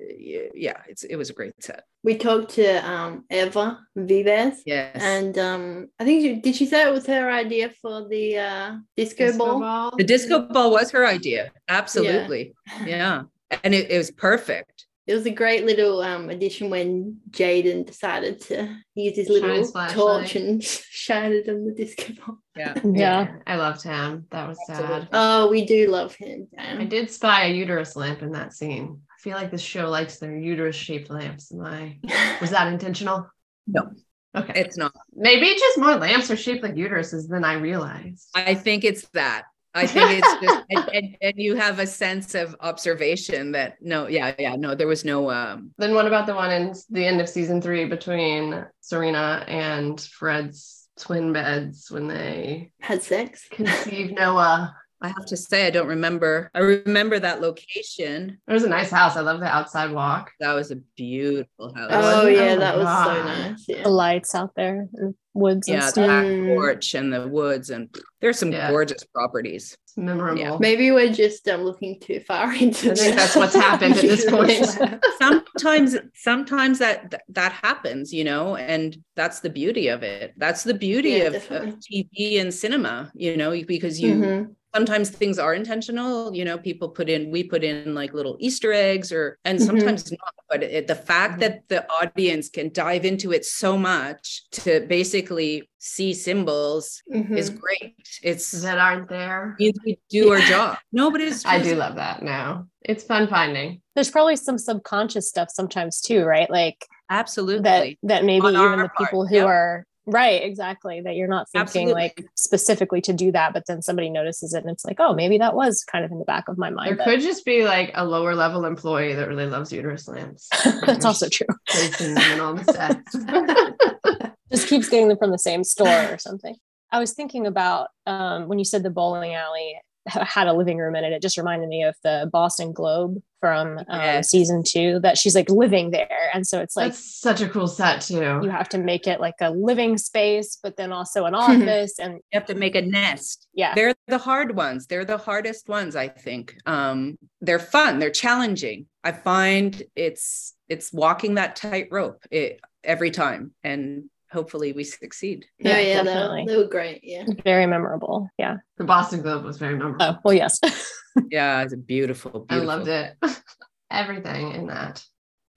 yeah it's it was a great set We talked to um Eva Vives. yes And um, I think she, did she say it was her idea for the uh, disco, Disco ball? ball. The disco ball was her idea. Absolutely. Yeah. And it, it was perfect. It was a great little um, addition when Jaden decided to use his little torch and shine it on the disco ball. Yeah. Yeah. I loved him. That was sad. Oh, we do love him. I did spy a uterus lamp in that scene. I feel like this show likes their uterus shaped lamps. Am I was that intentional? No. Okay. It's not. Maybe just more lamps are shaped like uteruses than I realized. I think it's that. I think it's just and, and, and you have a sense of observation that no, yeah, yeah, no, there was no um Then what about the one in the end of season three between Serena and Fred's twin beds when they Had sex. conceive Noah? I have to say I don't remember. I remember that location. It was a nice house. I love the outside walk. That was a beautiful house. Oh, Oh yeah, my that was so nice. Yeah. The lights out there, and woods and yeah, the back Mm. porch and the woods and there's some Yeah. gorgeous properties. It's memorable. Yeah. Maybe we're just um, looking too far into I think that's what's happened at this point. sometimes sometimes that that happens you know and that's the beauty of it that's the beauty Yeah, of, of tv and cinema you know because you Mhm. Sometimes things are intentional you know people put in we put in like little easter eggs or and Mhm. sometimes not but it, the fact Mhm. that the audience can dive into it so much to basically see symbols Mhm. is great it's that aren't there. means we do our job no but it's I do love that now. It's fun finding. There's probably some subconscious stuff sometimes too, right? Like absolutely that that maybe On even our the part, people who yep. are right, exactly, that you're not thinking like specifically to do that, but then somebody notices it and it's like, oh, maybe that was kind of in the back of my There mind. but could just be like a lower level employee that really loves uterus lamps. That's also true. Placing them in all the sets. Just keeps getting them from the same store or something. I was thinking about um, when you said the bowling alley had a living room in it. It just reminded me of the Boston Globe from um, Yes. season two that she's like living there. And so it's like That's such a cool set too. you have to make it like a living space, but then also an office. and You have to make a nest. yeah, They're the hard ones. They're the hardest ones, I think. Um, they're fun. They're challenging. I find it's it's walking that tightrope it, every time, and hopefully we succeed. Yeah, oh, Yeah, yeah, they, definitely. were, they were great. Yeah. very memorable. Yeah. the Boston Globe was very memorable. Oh, well, yes. Yeah, it's a beautiful, I loved it. Everything in that.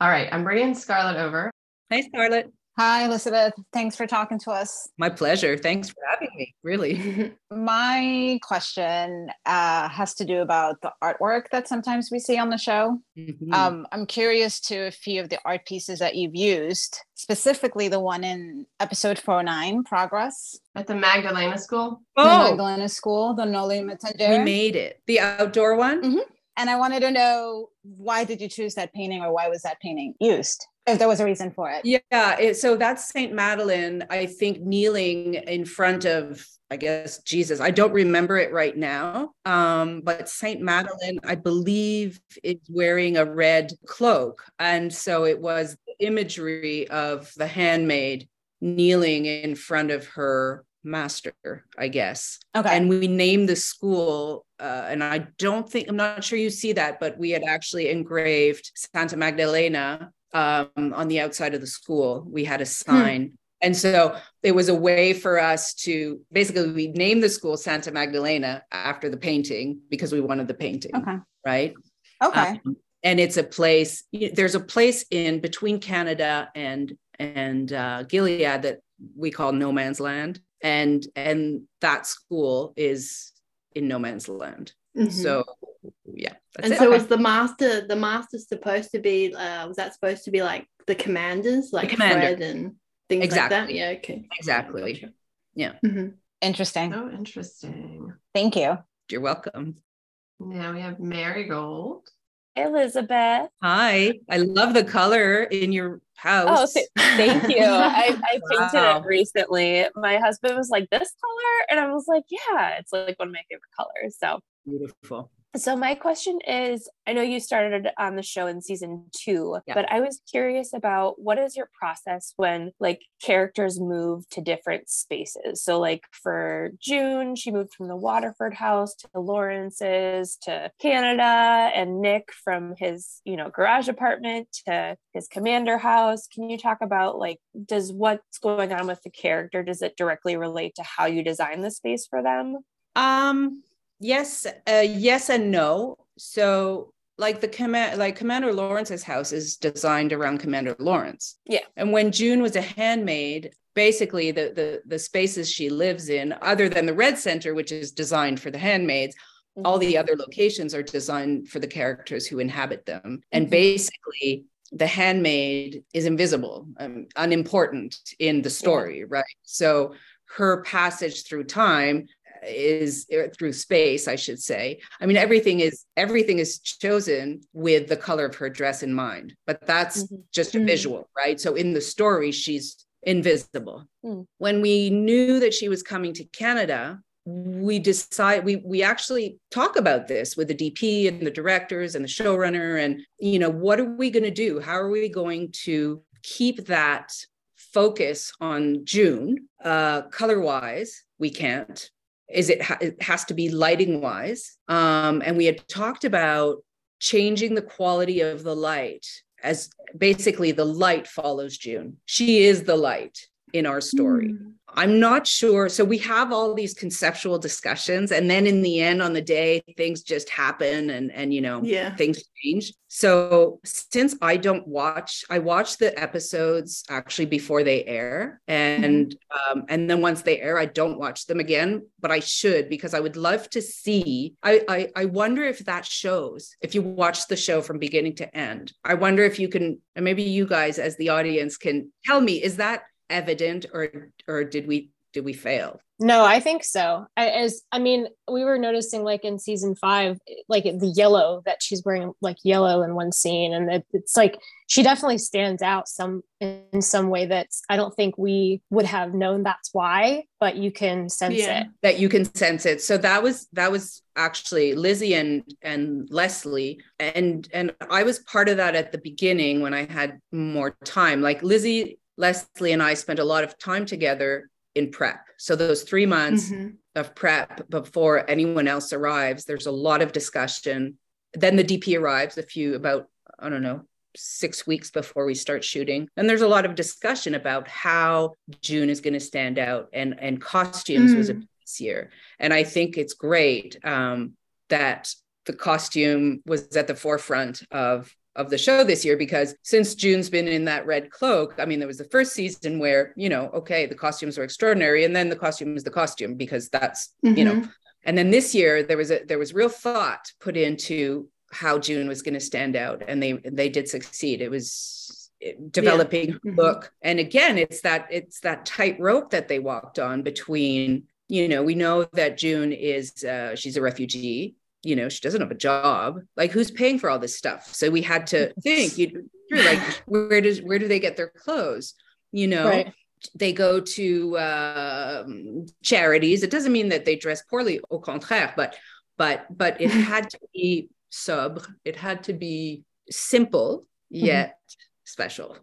All right, I'm bringing Scarlett over. Hi, Scarlett. Hi, Elizabeth. Thanks for talking to us. My pleasure. Thanks for having me. Really. My question uh, has to do about the artwork that sometimes we see on the show. Mhm. Um, I'm curious to a few of the art pieces that you've used, specifically the one in episode 409, Progress, At the Magdalena School. the oh, Magdalena School, the Noli Me we made it. The outdoor one. Mhm. And I wanted to know why did you choose that painting or why was that painting used? If there was a reason for it. Yeah, it, so that's Saint Madeline, I think, kneeling in front of, I guess, Jesus. I don't remember it right now, um, but Saint Madeline, I believe, is wearing a red cloak, and so it was the imagery of the handmaid kneeling in front of her master, I guess. Okay. And we named the school, uh, and I don't think I'm not sure you see that, but we had actually engraved Santa Magdalena um, on the outside of the school. We had a sign. And so it was a way for us to basically we named the school Santa Magdalena after the painting because we wanted the painting, okay. right? Okay. Um, and it's a place. There's a place in between Canada and and uh, Gilead that we call No Man's Land, and and that school is in No Man's Land. Mhm. So that's and it. so was the master the master supposed to be uh was that supposed to be like the commanders like commander. Fred and things Exactly. like that yeah okay exactly. Gotcha. Yeah. Mhm. Interesting. Oh, interesting. Thank you. You're welcome. Now we have Marigold. Elizabeth. Hi, I love the color in your Oh, house. th- thank you. I, I painted Wow. it recently. My husband was like, "This color," and I was like, "Yeah, it's like one of my favorite colors." So, Beautiful. So my question is, I know you started on the show in season two, Yeah. but I was curious about what is your process when like characters move to different spaces. So, like for June, she moved from the Waterford house to the Lawrence's to Canada, and Nick from his you know garage apartment to his commander house. Can you talk about like does what's going on with the character? Does it directly relate to how you design the space for them? Um, yes, uh, yes and no. So like the command like Commander Lawrence's house is designed around Commander Lawrence. Yeah. And when June was a handmaid, basically the the the spaces she lives in, other than the Red Center, which is designed for the handmaids, all the other locations are designed for the characters who inhabit them. And Mhm. basically the handmaid is invisible, um, unimportant in the story, right? So her passage through time is er, through space i should say i mean everything is everything is chosen with the color of her dress in mind but that's Mhm. just a Mhm. visual right so in the story she's invisible Mm. when we knew that she was coming to canada we decide we we actually talk about this with the dp and the directors and the showrunner and you know what are we going to do how are we going to keep that focus on june uh color wise we can't is it, ha- it has to be lighting wise um and we had talked about changing the quality of the light as basically the light follows june. She is the light in our story I'm not sure. So we have all these conceptual discussions, and then in the end, on the day, things just happen, and and you know yeah things change. So since I don't watch, I watch the episodes actually before they air, and um, and then once they air, I don't watch them again. But I should because I would love to see. I, I I wonder if that shows if you watch the show from beginning to end. I wonder if you can, and maybe you guys as the audience can tell me is that evident or or did we did we fail No, I think so. I, as I mean, we were noticing like in season five, like the yellow that she's wearing, like yellow in one scene, and it, it's like she definitely stands out some in some way that I don't think we would have known that's why, but you can sense yeah. it. That you can sense it. So that was that was actually Lizzie and and Leslie, and and I was part of that at the beginning when I had more time. Like Lizzie Leslie and I spent a lot of time together in prep. So those three months mm-hmm. of prep before anyone else arrives, there's a lot of discussion. Then the DP arrives a few about, I don't know, six weeks before we start shooting. And there's a lot of discussion about how June is going to stand out and, and costumes mm. was a this year. And I think it's great um, that the costume was at the forefront of of the show this year because since June's been in that red cloak, I mean, there was the first season where, you know, okay, the costumes were extraordinary. And then the costume is the costume because that's, mm-hmm. you know, mm-hmm. and then this year there was a there was real thought put into how June was going to stand out. And they they did succeed. It was developing yeah. mm-hmm. look. And again, it's that it's that tight rope that they walked on between you know, we know that June is uh, she's a refugee you know she doesn't have a job like who's paying for all this stuff so we had to think you, are like where does where do they get their clothes you know right. they go to uh, charities it doesn't mean that they dress poorly au contraire but but but it had to be sobre it had to be simple mm-hmm. yet mm-hmm. special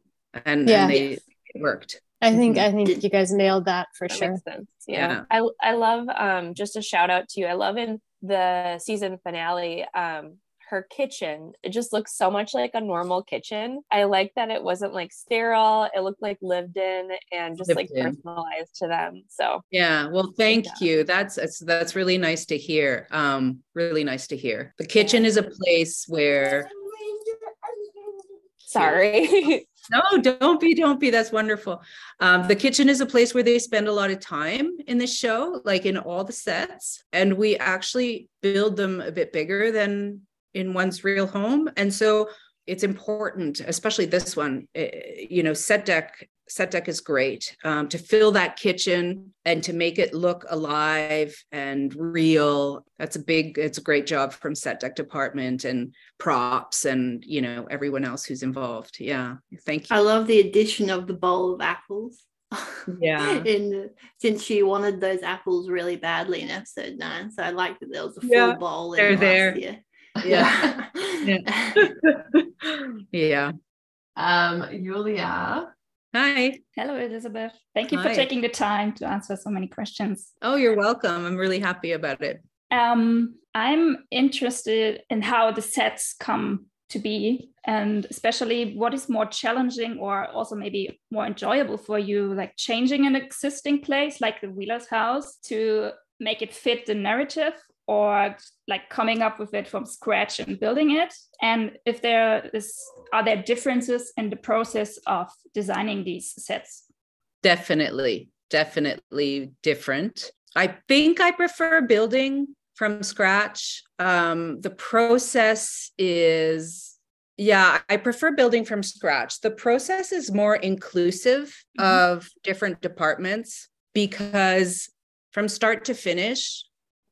and, yeah. and they it worked I think mm-hmm. I think you guys nailed that for that sure. Yeah. yeah. I I love um just a shout out to you. I love in the season finale, um, her kitchen, it just looks so much like a normal kitchen. I like that it wasn't like sterile, it looked like lived in and just lived like in. personalized to them. So yeah, well, thank yeah. you. That's, that's that's really nice to hear. Um, really nice to hear. The kitchen is a place where sorry. no, don't be, don't be. That's wonderful. Um, the kitchen is a place where they spend a lot of time in the show, like in all the sets, and we actually build them a bit bigger than in one's real home. And so it's important, especially this one. Eh, you know, set deck set deck is great um, to fill that kitchen and to make it look alive and real. That's a big it's a great job from set deck department and props and you know everyone else who's involved. Yeah thank you. I love the addition of the bowl of apples. Yeah. And since she wanted those apples really badly in episode nine so i like that there was a full yeah, bowl they're there. year. yeah. Yeah, yeah. um julia Hi. Hello, Elizabeth. Thank you Hi. for taking the time to answer so many questions. Oh, you're welcome. I'm really happy about it. Um, I'm interested in how the sets come to be, and especially what is more challenging or also maybe more enjoyable for you, like changing an existing place like the Wheeler's house to make it fit the narrative or like coming up with it from scratch and building it? And if there is are there differences in the process of designing these sets? Definitely definitely different. I think i prefer building from scratch. Um, the process is yeah i prefer building from scratch. The process is more inclusive mm-hmm. of different departments because from start to finish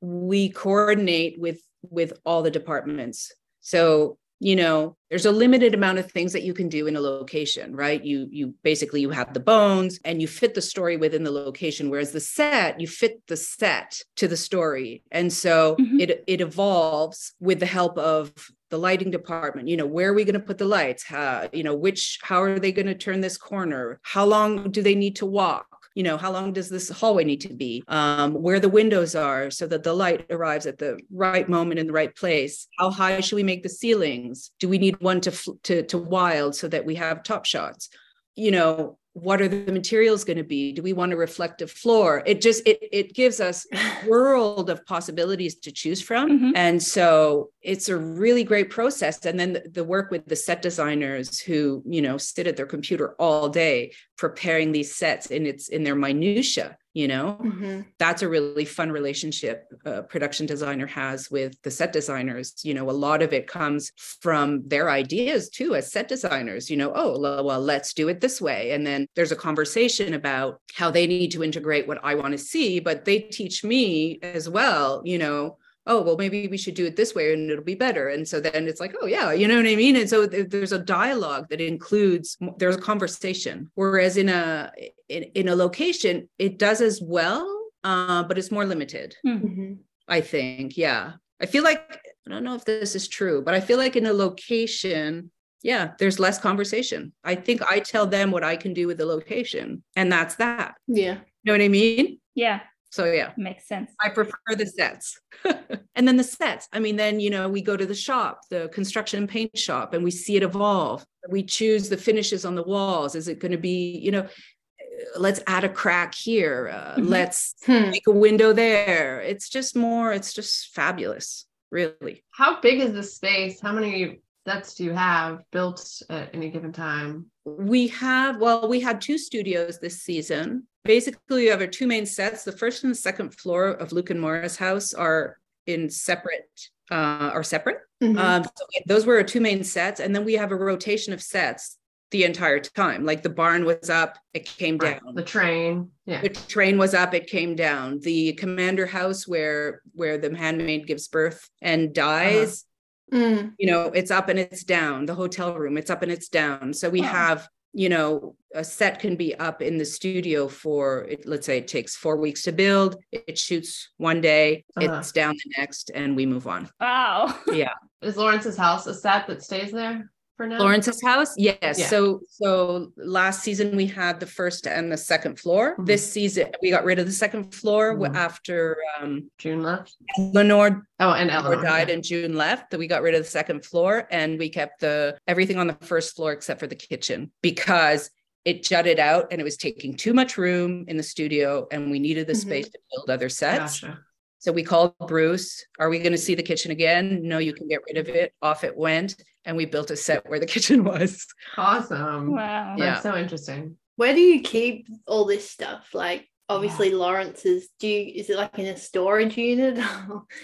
we coordinate with with all the departments. So you know there's a limited amount of things that you can do in a location right? You you basically you have the bones and you fit the story within the location whereas the set you fit the set to the story. And so mm-hmm. it it evolves with the help of the lighting department. You know where are we going to put the lights? How you know which how are they going to turn this corner? How long do they need to walk you know how long does this hallway need to be? Um, where the windows are so that the light arrives at the right moment in the right place. How high should we make the ceilings? Do we need one to to, to wild so that we have top shots? You know what are the materials going to be? Do we want a reflective floor? It just it it gives us a world of possibilities to choose from. Mm-hmm. and so it's a really great process. And then the, the, work with the set designers who you know sit at their computer all day preparing these sets and it's in their minutia you know? Mm-hmm. that's a really fun relationship a production designer has with the set designers you know? A lot of it comes from their ideas too as set designers you know? Oh well let's do it this way. And then there's a conversation about how they need to integrate what i want to see but they teach me as well you know oh well maybe we should do it this way and it'll be better. And so then it's like oh yeah you know what i mean? And so th- there's a dialogue that includes there's a conversation. Whereas in a in, in a location it does as well uh, but it's more limited Mm-hmm. i think yeah. I feel like i don't know if this is true but i feel like in a location yeah there's less conversation. I think i tell them what i can do with the location and that's that. Yeah. you know what i mean? Yeah, so yeah makes sense. I prefer the sets. and then the sets. I mean, then, you know, we go to the shop, the construction and paint shop, and we see it evolve. We choose the finishes on the walls. Is it going to be, you know, uh, let's add a crack here. Uh, Mhm. Let's Hmm. make a window there. It's just more, it's just fabulous, really. How big is the space? How many sets do you have built at any given time? We have, well, we had two studios this season. Basically, you have our two main sets. The first and the second floor of Luke and Moira's house are in separate, uh, are separate. Mhm. Um, so those were our two main sets, and then we have a rotation of sets the entire time. Like the barn was up, it came down. The train. Yeah. The train was up, it came down. The commander house where where the handmaid gives birth and dies, Mm. you know, it's up and it's down. The hotel room, it's up and it's down. So we Oh. have, you know, a set can be up in the studio for let's say it takes four weeks to build. It shoots one day, Uh-huh. it's down the next, and we move on. Wow. Yeah. Is Lawrence's house a set that stays there for now? Lawrence's house? Yes. Yeah. So so last season we had the first and the second floor. Mhm. This season we got rid of the second floor Mhm. after um June left. Lenore Oh, and Eleanor died yeah. and June left. That we got rid of the second floor and we kept the everything on the first floor except for the kitchen because it jutted out and it was taking too much room in the studio and we needed the Mhm. space to build other sets. Gotcha. So we called Bruce, are we going to see the kitchen again? No, you can get rid of it. Off it went. And we built a set where the kitchen was. Awesome. Wow. Yeah. That's so interesting. Where do you keep all this stuff? Like obviously Lawrence's do you is it like in a storage unit?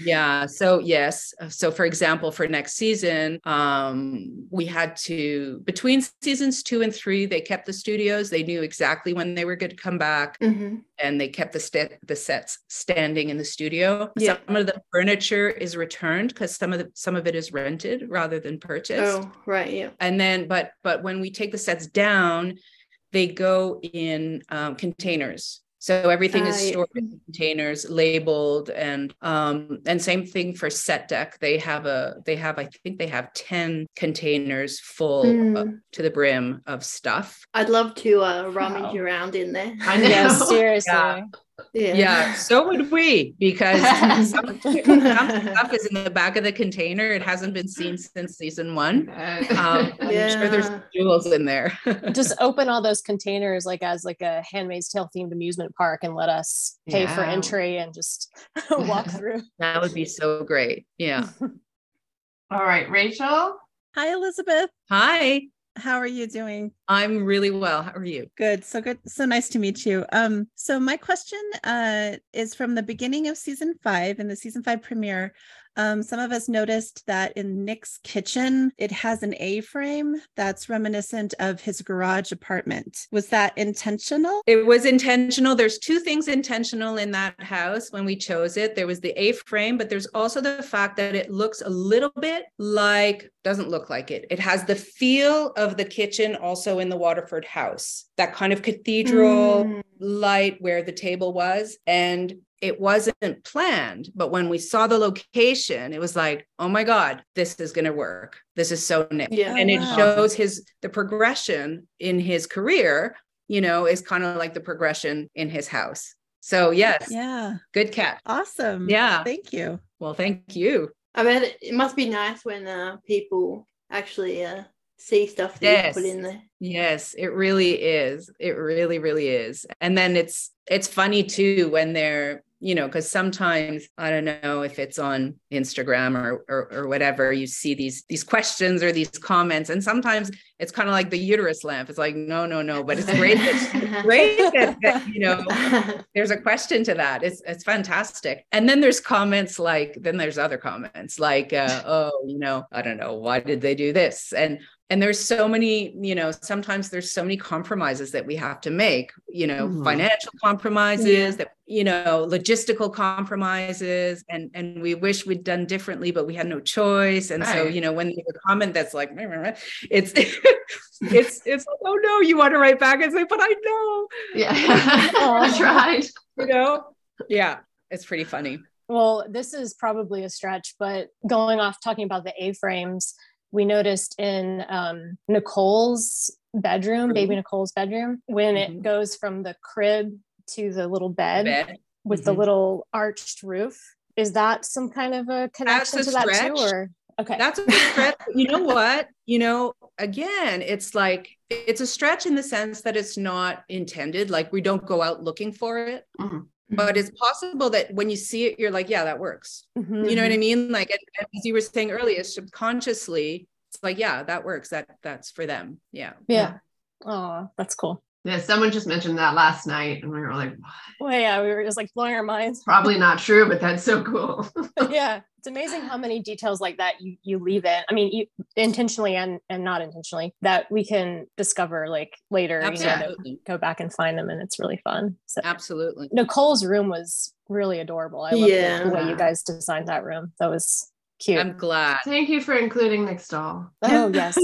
Yeah. So yes. So for example, for next season, um, we had to between seasons two and three, they kept the studios. They knew exactly when they were going to come back, hmm and they kept the sta- the sets standing in the studio. Yeah. Some of the furniture is returned because some of the some of it is rented rather than purchased. Oh, right, yeah. and then but but when we take the sets down they go in um, containers so everything is yeah. stored in containers labeled and um and same thing for set deck they have a they have i think they have 10 containers full Mm. up to the brim of stuff I'd love to uh rummage Wow. around in there. I know. Yeah, seriously. Yeah. Yeah. yeah so would we because some, some stuff is in the back of the container it hasn't been seen since season one um i'm sure there's jewels in there Just open all those containers like as like a Handmaid's Tale themed amusement park and let us pay for entry and just walk through. That would be so great. Yeah. All right, Rachel. Hi, Elizabeth. Hi. How are you doing? I'm really well. How are you? Good. So good. So nice to meet you. Um, so my question uh, is from the beginning of season five in the season five premiere. Um, some of us noticed that in Nick's kitchen, it has an A frame that's reminiscent of his garage apartment. Was that intentional? It was intentional. There's two things intentional in that house when we chose it. There was the A frame, but there's also the fact that it looks a little bit like, doesn't look like it. It has the feel of the kitchen also in the Waterford house, that kind of cathedral Mm. light where the table was. And it wasn't planned, but when we saw the location, it was like, oh my God, this is going to work. This is so Nick. Yeah. and it wow. shows his the progression in his career you know is kind of like the progression in his house so yes Yeah. good catch Awesome. Yeah. Thank you. well thank you I bet it, it must be nice when uh, people actually uh, see stuff that Yes. you put in there. yes it really is it really really is and then it's it's funny too when they're you know because sometimes i don't know if it's on instagram or, or, or whatever you see these these questions or these comments and sometimes it's kind of like the uterus lamp. It's like no no no but it's great that, great that, that, you know there's a question to that. It's it's fantastic. And then there's comments like then there's other comments like uh, oh you know i don't know why did they do this? And and there's so many you know sometimes there's so many compromises that we have to make you know mm-hmm. financial compromises yeah. that you know logistical compromises and and we wish we'd done differently but we had no choice and right. so you know when there's a comment that's like it's it's it's like oh no you want to write back and say but i know yeah i tried you know yeah it's pretty funny well this is probably a stretch but going off talking about the a frames we noticed in um, Nicole's bedroom, baby mm-hmm. Nicole's bedroom, when mm-hmm. it goes from the crib to the little bed, bed. with mm-hmm. the little arched roof. Is that some kind of a connection a to stretch. that too? Or okay. That's a stretch. you know what? You know, again, it's like it's a stretch in the sense that it's not intended. Like we don't go out looking for it. Mm-hmm but it's possible that when you see it you're like yeah that works. Mm-hmm. you know what i mean? Like as you were saying earlier subconsciously it's like yeah that works. That that's for them. Yeah. Yeah. Oh that's cool yeah, someone just mentioned that last night, and we were like, "What?" Well, yeah, we were just like blowing our minds. Probably not true, but that's so cool. yeah, it's amazing how many details like that you you leave in. I mean, you, intentionally and and not intentionally that we can discover like later. Absolutely. You know, go back and find them, and it's really fun. So absolutely, Nicole's room was really adorable. I love yeah. the way you guys designed that room. That was Cute. I'm glad. Thank you for including Nick Stahl. Oh, yes.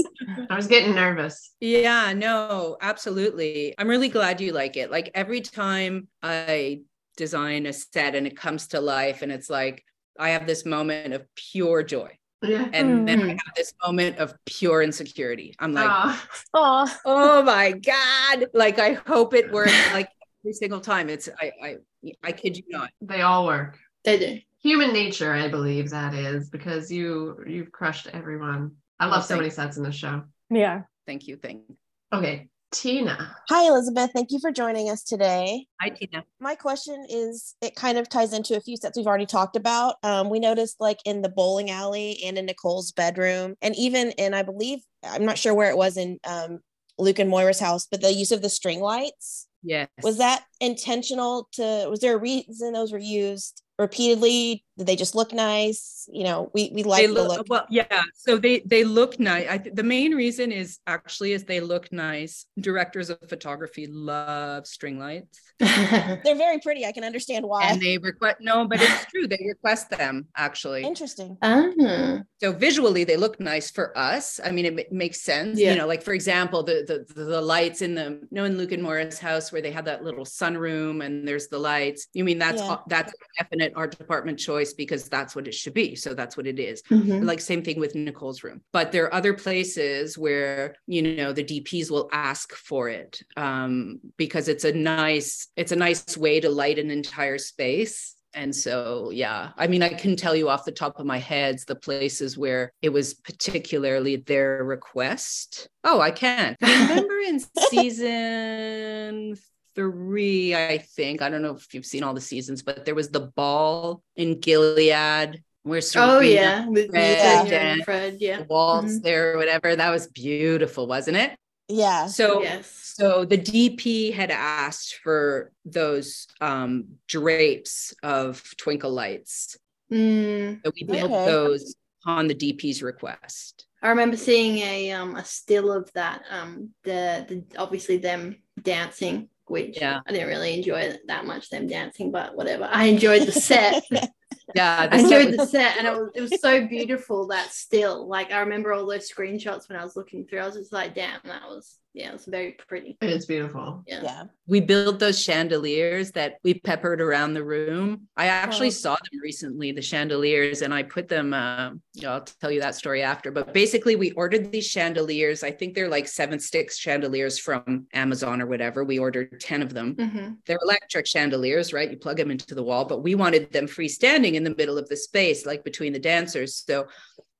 I was getting nervous. Yeah, no, absolutely. I'm really glad you like it. Like every time I design a set and it comes to life and it's like I have this moment of pure joy. Yeah. And then I mm-hmm. have this moment of pure insecurity. I'm like, oh, oh my God. Like I hope it works like every single time. It's I I I kid you not. They all work. They do. Human nature i believe that is because you you've crushed everyone. I love so many sets in the show. Yeah. Thank you thank you. Okay tina. Hi elizabeth. Thank you for joining us today. Hi tina. My question is it kind of ties into a few sets we've already talked about. Um, we noticed like in the bowling alley and in nicole's bedroom and even in i believe i'm not sure where it was in um, luke and moira's house but the use of the string lights. Yes. Was that intentional to was there a reason those were used repeatedly? Did they just look nice? You know, we we like look, the look. Well, yeah. So they they look nice. I th- the main reason is actually is they look nice. Directors of photography love string lights. They're very pretty. I can understand why. And they request no, but it's true. They request them actually. Interesting. Uh-huh. So visually, they look nice for us. I mean, it, it makes sense. Yeah. You know, like for example, the the the lights in the you know in Luke and Moira's house where they have that little sunroom and there's the lights. You mean that's yeah. that's definite art department choice because that's what it should be. So that's what it is. Mm-hmm. Like same thing with Nicole's room. But there are other places where you know the DPs will ask for it um, because it's a nice it's a nice way to light an entire space and so yeah i mean i can tell you off the top of my heads the places where it was particularly their request oh i can remember in season three i think i don't know if you've seen all the seasons but there was the ball in gilead where oh yeah with Fred, yeah. Fred yeah waltz mm-hmm. there or whatever that was beautiful wasn't it yeah so yes so the DP had asked for those um, drapes of twinkle lights. Mm, so we built okay. those on the DP's request. I remember seeing a um, a still of that. Um, the the obviously them dancing, which yeah. I didn't really enjoy that much them dancing, but whatever. I enjoyed the set. yeah, I enjoyed the set, and it was it was so beautiful that still. Like I remember all those screenshots when I was looking through. I was just like, damn, that was yeah, it's very pretty. It's beautiful. Yeah. yeah. We built those chandeliers that we peppered around the room. I actually oh. saw them recently, the chandeliers, and I put them, uh, you know, I'll tell you that story after. But basically, we ordered these chandeliers. I think they're like seven sticks chandeliers from Amazon or whatever. We ordered 10 of them. Mm-hmm. They're electric chandeliers, right? You plug them into the wall, but we wanted them freestanding in the middle of the space, like between the dancers. So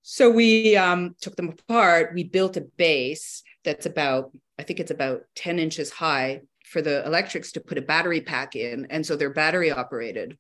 so we um, took them apart. We built a base that's about I think it's about 10 inches high for the electrics to put a battery pack in. And so they're battery operated.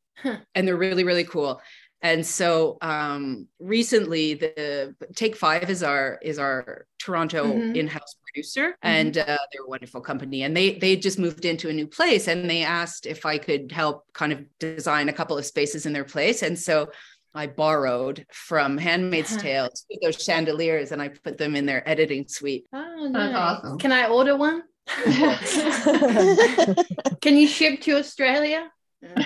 and they're really really cool and so um, recently the take five is our is our toronto Mhm. in-house producer and uh, they're a wonderful company and they they just moved into a new place and they asked if i could help kind of design a couple of spaces in their place and so i borrowed from handmaid's Uh-huh. tale those chandeliers and i put them in their editing suite Oh, That's nice. awesome. Can I order one? Can you ship to Australia?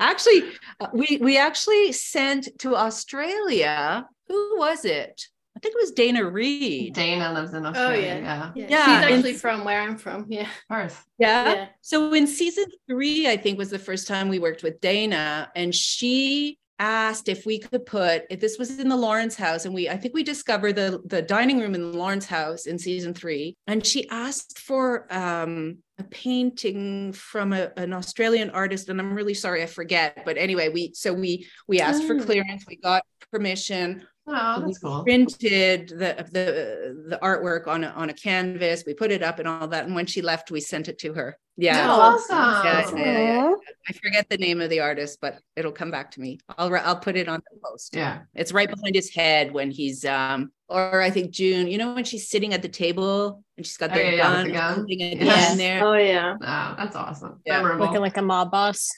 actually uh, we we actually sent to australia who was it i think it was Daina Reid Daina lives in Oh Australia. yeah. yeah. yeah. Yeah, She's and- actually from where I'm from. Yeah. Perth. yeah. Yeah. So in season three, I think was the first time we worked with Daina, and she asked if we could put if this was in the Lawrence house, and we I think we discovered the the dining room in the Lawrence house in season three, and she asked for um a painting from a, an Australian artist, and I'm really sorry I forget, but anyway, we so we we asked for Oh. clearance, we got permission, Oh, we that's cool. printed the the the artwork on a on a canvas. We put it up and all that. And when she left, we sent it to her. Yeah. Oh, awesome. Yeah, yeah, yeah, yeah. I forget the name of the artist, but it'll come back to me. I'll I'll put it on the post. Yeah. It's right behind his head when he's um or I think June, you know when she's sitting at the table and she's got Oh, the yeah, yeah, with gun, the gun. something Yes. there. Oh yeah. Oh, that's awesome. Yeah. Memorable. Looking like a mob boss.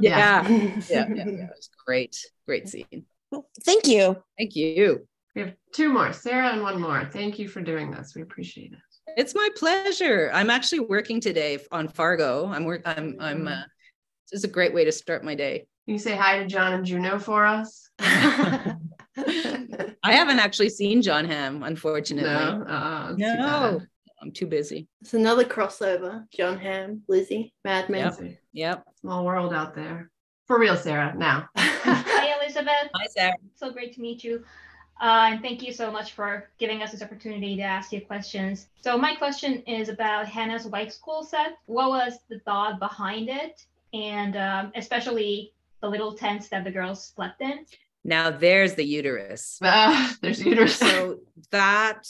Yeah. Yeah, yeah, yeah. It was great. Great scene. Thank you. Thank you. we have two more, Sarah and one more. Thank you for doing this. We appreciate it. It's my pleasure. I'm actually working today on Fargo. I'm work. I'm. I'm. Uh, this is a great way to start my day. Can you say hi to Jon and Juno for us? I haven't actually seen Jon Hamm, unfortunately. No, uh, it's too No. I'm too busy. It's another crossover. Jon Hamm, Lizzie, Mad Men. Crazy. Yep. Small world out there. For real, Sarah. Now. Hi, Elisabeth. Hi, Sarah. So great to meet you. Uh, and thank you so much for giving us this opportunity to ask you questions. So my question is about Hannah's white school set. What was the thought behind it? And um, especially the little tents that the girls slept in. Now there's the uterus. Ah, there's uterus. So that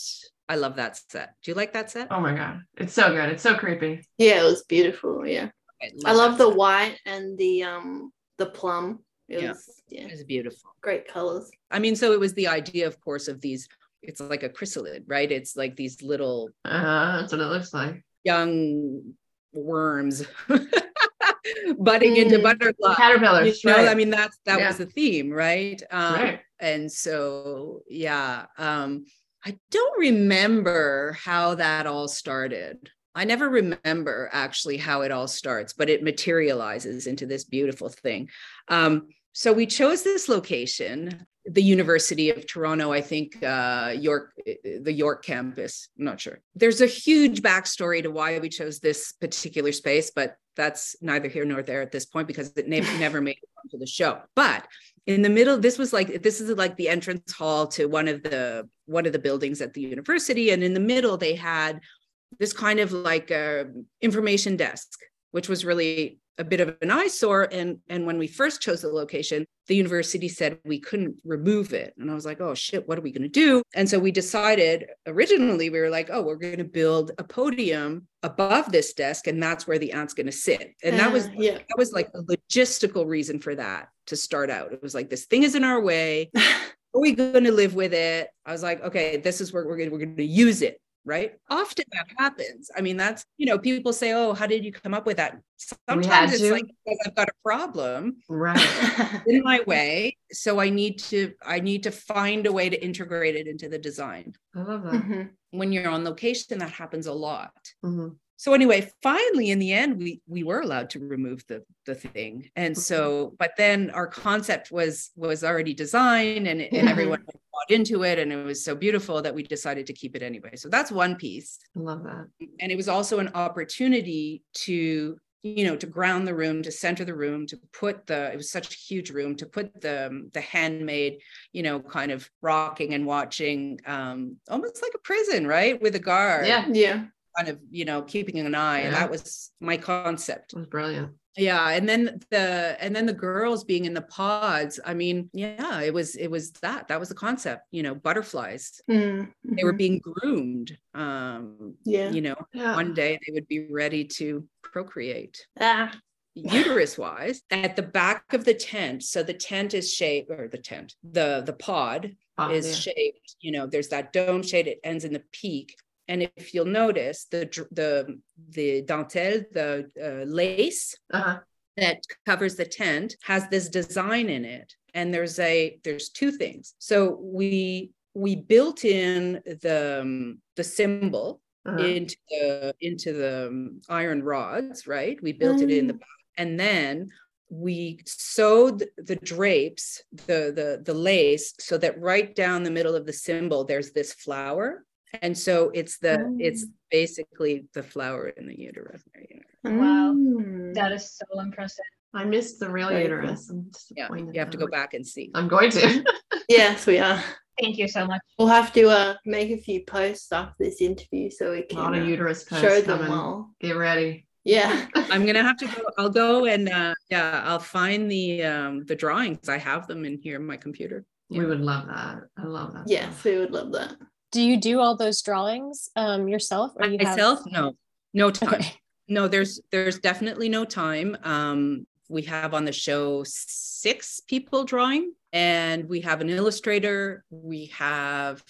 I love that set. Do you like that set? Oh my god, it's so good. It's so creepy. Yeah, it was beautiful. Yeah. I love love the set. white and the um the plum. It Yeah. was yeah, It's beautiful. great colors. I mean, so it was the idea, of course, of these. It's like a chrysalid, right? It's like these little Uh, that's what it looks like. young worms budding into Mm. butterflies. Caterpillars. You know, right. I mean, that's that Yeah. was the theme, right? Um, Right. And so, yeah, um, I don't remember how that all started. I never remember actually how it all starts, but it materializes into this beautiful thing. Um, so we chose this location, the University of Toronto, I think uh, York, the York campus. I'm not sure. There's a huge backstory to why we chose this particular space, but that's neither here nor there at this point because it never, never made it onto the show. But in the middle, this was like this is like the entrance hall to one of the one of the buildings at the university, and in the middle they had this kind of like a information desk, which was really a bit of an eyesore. And and when we first chose the location, the university said we couldn't remove it, and I was like, oh shit, what are we going to do? And so we decided originally we were like, oh, we're going to build a podium above this desk, and that's where the aunt's going to sit. And that was Uh, yeah. that was like a logistical reason for that to start out. It was like this thing is in our way. Are we going to live with it? I was like, okay, this is where we're going. We're going to use it, right? Often that happens. I mean, that's you know, people say, oh, how did you come up with that? Sometimes it's to. like because I've got a problem Right. in my way, so I need to I need to find a way to integrate it into the design. I love that. Mhm. When you're on location, that happens a lot. Mhm. So anyway, finally in the end, we we were allowed to remove the the thing. And mm-hmm. so, but then our concept was was already designed and, and mm-hmm. everyone bought into it. And it was so beautiful that we decided to keep it anyway. So that's one piece. I love that. And it was also an opportunity to you know to ground the room to center the room to put the it was such a huge room to put the um, the handmaid you know kind of rocking and watching um almost like a prison right with a guard Yeah. Yeah. Kind of you know keeping an eye and that was my concept It was brilliant. yeah and then the and then the girls being in the pods i mean yeah it was it was that that was the concept you know butterflies Mm, they were mhm. being groomed um Yeah. you know Yeah. one day they would be ready to procreate Ah, uterus wise at the back of the tent so the tent is shaped or the tent the the pod Oh, is yeah. shaped you know there's that dome shade it ends in the peak and if you'll notice the the the dentelle the uh, lace Uh-huh. that covers the tent has this design in it and there's a there's two things so we we built in the um, the symbol Uh-huh. into the into the um, iron rods right we built it in the Mm. and then we sewed the drapes the the the lace so that right down the middle of the symbol there's this flower and so it's the it's basically the flower in the uterus Wow, Mm. that is so impressive. I missed the real Very uterus. I'm yeah you have to go back and see I'm going to. Yes, we are. Thank you so much. We'll have to uh, make a few posts after this interview so we can lot of uh, uterus show them all. Get ready. Yeah. i'm gonna have to go i'll go and uh yeah i'll find the um the drawings i have them in here in my computer We would love that. I love that. Yes, we would love that. Do you do all those drawings um, yourself, or you have- myself? No. No time. Okay. no there's there's definitely no time. Um we have on the show six people drawing and we have an illustrator. We have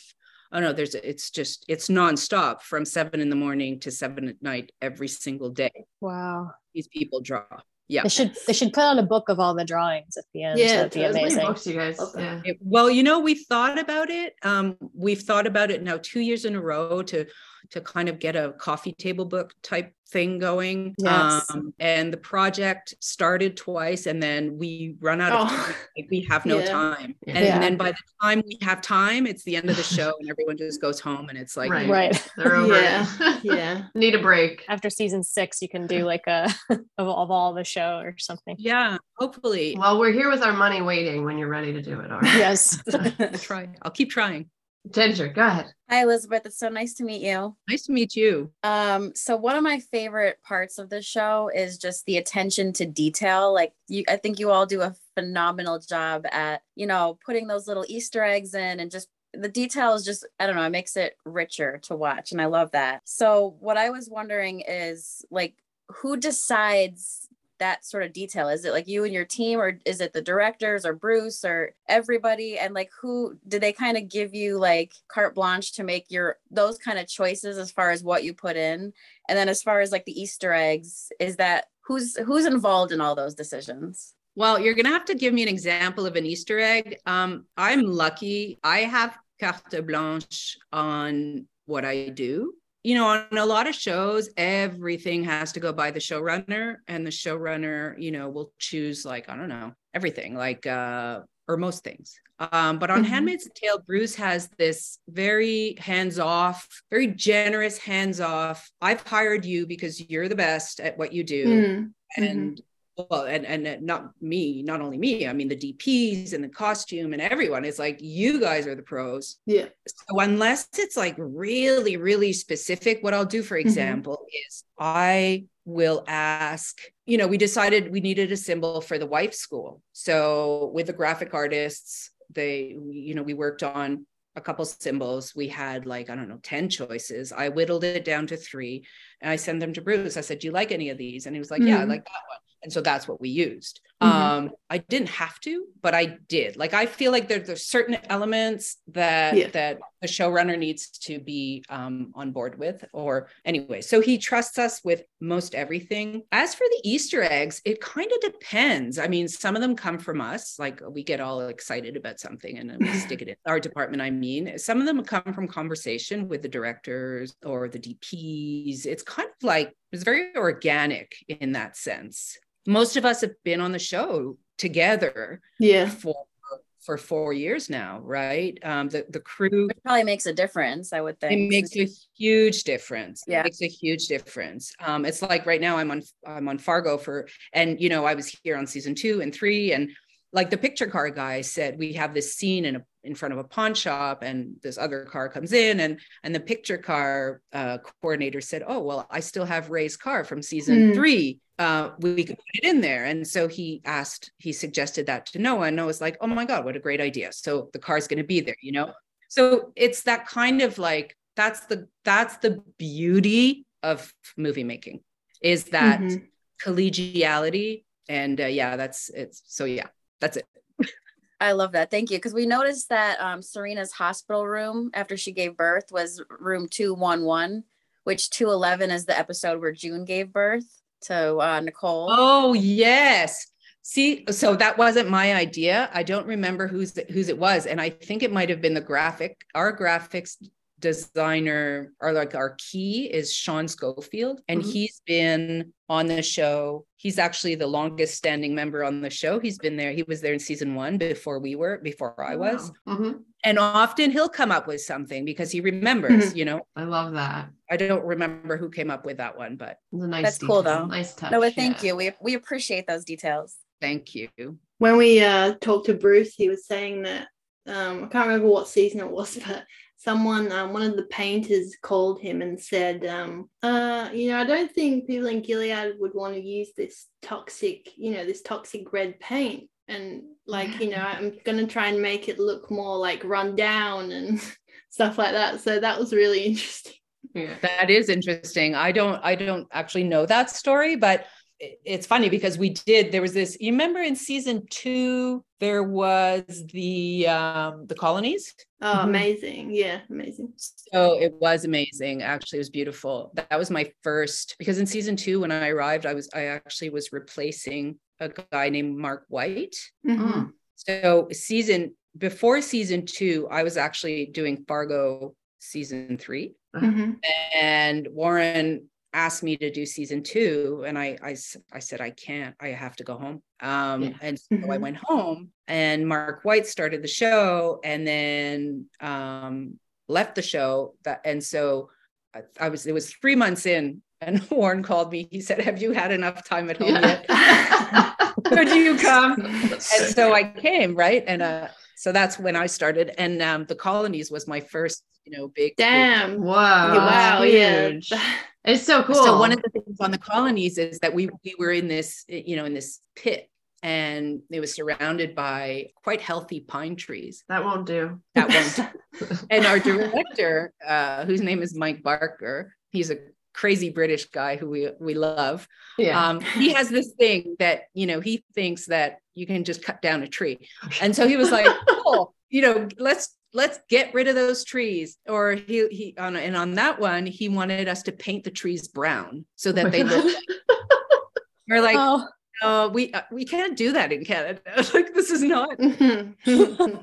oh no there's it's just it's nonstop from seven in the morning to seven at night every single day. Wow. these people draw yeah They should they should put out a book of all the drawings at the end. Yeah, That'd be totally. amazing. Books, you guys. Love. Yeah. Well, you know, we've thought about it. Um, we've thought about it now two years in a row to to kind of get a coffee table book type thing going. Yes. Um, and the project started twice, and then we run out of Oh. time. We have no Yeah. time. And Yeah. then by the time we have time, it's the end of the show, and everyone just goes home, and it's like, Right. Right. They're over. Yeah. Yeah. Need a break. After season six, you can do like a of, of all the show or something. yeah, hopefully. Well, we're here with our money waiting when you're ready to do it. All right. Yes. I'll try. I'll keep trying. Ginger, go ahead. Hi, Elisabeth. It's so nice to meet you. Nice to meet you. Um, so one of my favorite parts of the show is just the attention to detail. Like you, I think you all do a phenomenal job at, you know, putting those little Easter eggs in and just the details just, I don't know, it makes it richer to watch. And I love that. So what I was wondering is like, who decides that sort of detail? Is it like you and your team, or is it the directors or Bruce or everybody? And like, who did they kind of give you like carte blanche to make your those kind of choices as far as what you put in? And then as far as like the Easter eggs, is that who's who's involved in all those decisions? Well, you're to have to give me an example of an Easter egg. Um, I'm lucky. I have carte blanche on what I do. You know, on a lot of shows, everything has to go by the showrunner, and the showrunner, you know, will choose like, I don't know, everything, like, uh, or most things. Um, but on Mhm. Handmaid's Tale, Bruce has this very hands off, very generous hands off. I've hired you because you're the best at what you do Mm. and well and and not me not only me i mean the dps and the costume and everyone it's like you guys are the pros. Yeah. so unless it's like really really specific what i'll do for example is i will ask you know we decided we needed a symbol for the wife school. So with the graphic artists they you know we worked on a couple symbols. We had like i don't know 10 choices. I whittled it down to three and i sent them to bruce. I said do you like any of these? And he was like yeah i Mhm. like that one and so that's what we used. Mhm. um i didn't have to but i did. Like i feel like there, there's certain elements that Yeah. that the showrunner needs to be um, on board with or anyway so he trusts us with most everything. As for the easter eggs it kind of depends. I mean some of them come from us. Like we get all excited about something and then we stick it in our department i mean. Some of them come from conversation with the directors or the dps it's kind of like it's very organic in that sense most of us have been on the show together Yeah. for for four years now right um the, the crew It probably makes a difference, I would think. it makes a huge difference. Yeah. It makes a huge difference. Um, it's like right now I'm on I'm on Fargo for and you know I was here on season two and three and like the picture car guy said we have this scene in a in front of a pawn shop and this other car comes in and and the picture car uh, coordinator said oh well I still have Ray's car from season Mm. three uh, we, could put it in there and so he asked he suggested that to Noah and Noah's like oh my god what a great idea so the car's going to be there you know so it's that kind of like that's the that's the beauty of movie making is that Mhm. collegiality. And uh, yeah, that's it's so yeah, that's it. I love that. Thank you. Because we noticed that um, Serena's hospital room after she gave birth was room 211, which 211 is the episode where June gave birth to uh, Nicole. Oh, yes. See, so that wasn't my idea. I don't remember whose whose it was, and I think it might have been the graphic. Our graphics designer or like our key is Sean Schofield, and mm-hmm. he's been on the show. He's actually the longest standing member on the show. He's been there. He was there in season one before we were, before I was. Wow. Mm-hmm. And often he'll come up with something because he remembers, mm-hmm. you know. I love that. I don't remember who came up with that one, but nice that's detail. cool though. Nice touch. No, but thank yeah. you. We we appreciate those details. Thank you. When we uh, talked to Bruce, he was saying that um, I can't remember what season it was, but someone, um, one of the painters called him and said, um, uh, you know, I don't think people in Gilead would want to use this toxic, you know, this toxic red paint. And like, you know, I'm going to try and make it look more like run down and stuff like that. So that was really interesting. Yeah. That is interesting. I don't I don't actually know that story, but it's funny because we did there was this you remember in season two there was the um the colonies? Oh mm-hmm. amazing. Yeah amazing. So it was amazing. Actually it was beautiful. That was my first because in season two when i arrived i was i actually was replacing a guy named mark white. Mm-hmm. so season before season two i was actually doing fargo season 3 mm-hmm. and warren asked me to do season two and I, I i said i can't i have to go home um yeah. and so mm-hmm. i went home and mark white started the show and then um left the show that and so I, I was it was three months in and warren called me he said have you had enough time at home yeah. yet could you come and so i came right and uh so that's when i started and um the colonies was my first you know big damn wow wow yeah it's so cool. So one of the things on the colonies is that we we were in this, you know, in this pit and it was surrounded by quite healthy pine trees. That won't do. That won't. Do. and our director, uh, whose name is Mike Barker, he's a crazy British guy who we we love. Yeah. Um, he has this thing that you know he thinks that you can just cut down a tree, and so he was like, "Cool, you know, let's let's get rid of those trees or he he on and on that one he wanted us to paint the trees brown so that they look like, we're like oh. no we uh, we can't do that in canada like this is not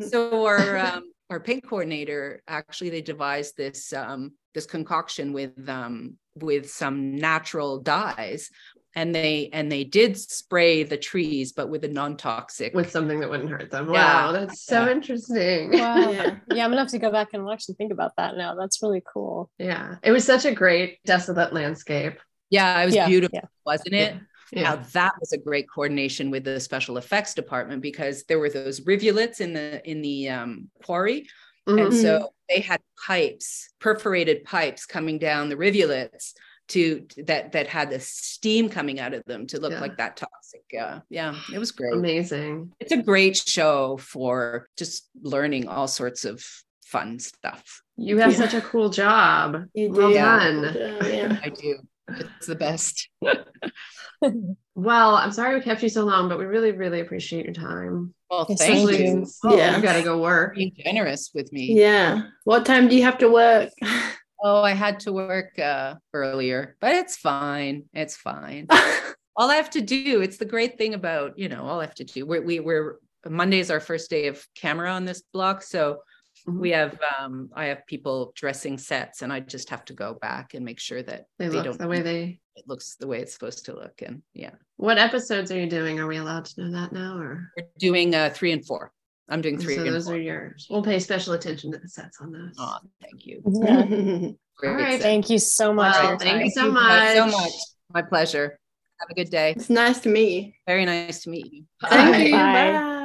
so our um our paint coordinator actually they devised this um this concoction with um with some natural dyes and they and they did spray the trees but with a non-toxic with something that wouldn't hurt them yeah. wow that's so yeah. interesting wow yeah. yeah i'm gonna have to go back and actually think about that now that's really cool yeah it was such a great desolate landscape yeah it was yeah. beautiful wasn't it yeah. Now that was a great coordination with the special effects department because there were those rivulets in the in the um, quarry, mm-hmm. and so they had pipes, perforated pipes coming down the rivulets to that that had the steam coming out of them to look yeah. like that toxic. Yeah. Yeah. It was great. Amazing. It's a great show for just learning all sorts of fun stuff. You have yeah. such a cool job. You do. well done yeah. i do. It's the best. Well i'm sorry we kept you so long but we really really appreciate your time well thank you oh, yeah you gotta go work being generous with me yeah what time do you have to work Oh, I had to work uh, earlier, but it's fine. It's fine. all I have to do, it's the great thing about, you know, all I have to do. We're, we, we're, Monday is our first day of camera on this block. So mm-hmm. we have, um, I have people dressing sets and I just have to go back and make sure that they, they don't, the way they, it looks the way it's supposed to look. And yeah. What episodes are you doing? Are we allowed to know that now or? We're doing uh, three and four. I'm doing three. So those four. are yours. We'll pay special attention to the sets on those. Oh, thank you. Yeah. All right. Thank you so much. Well, thank you so much. so much. My pleasure. Have a good day. It's nice to meet you. Very nice to meet you. Thank you. Bye. Bye.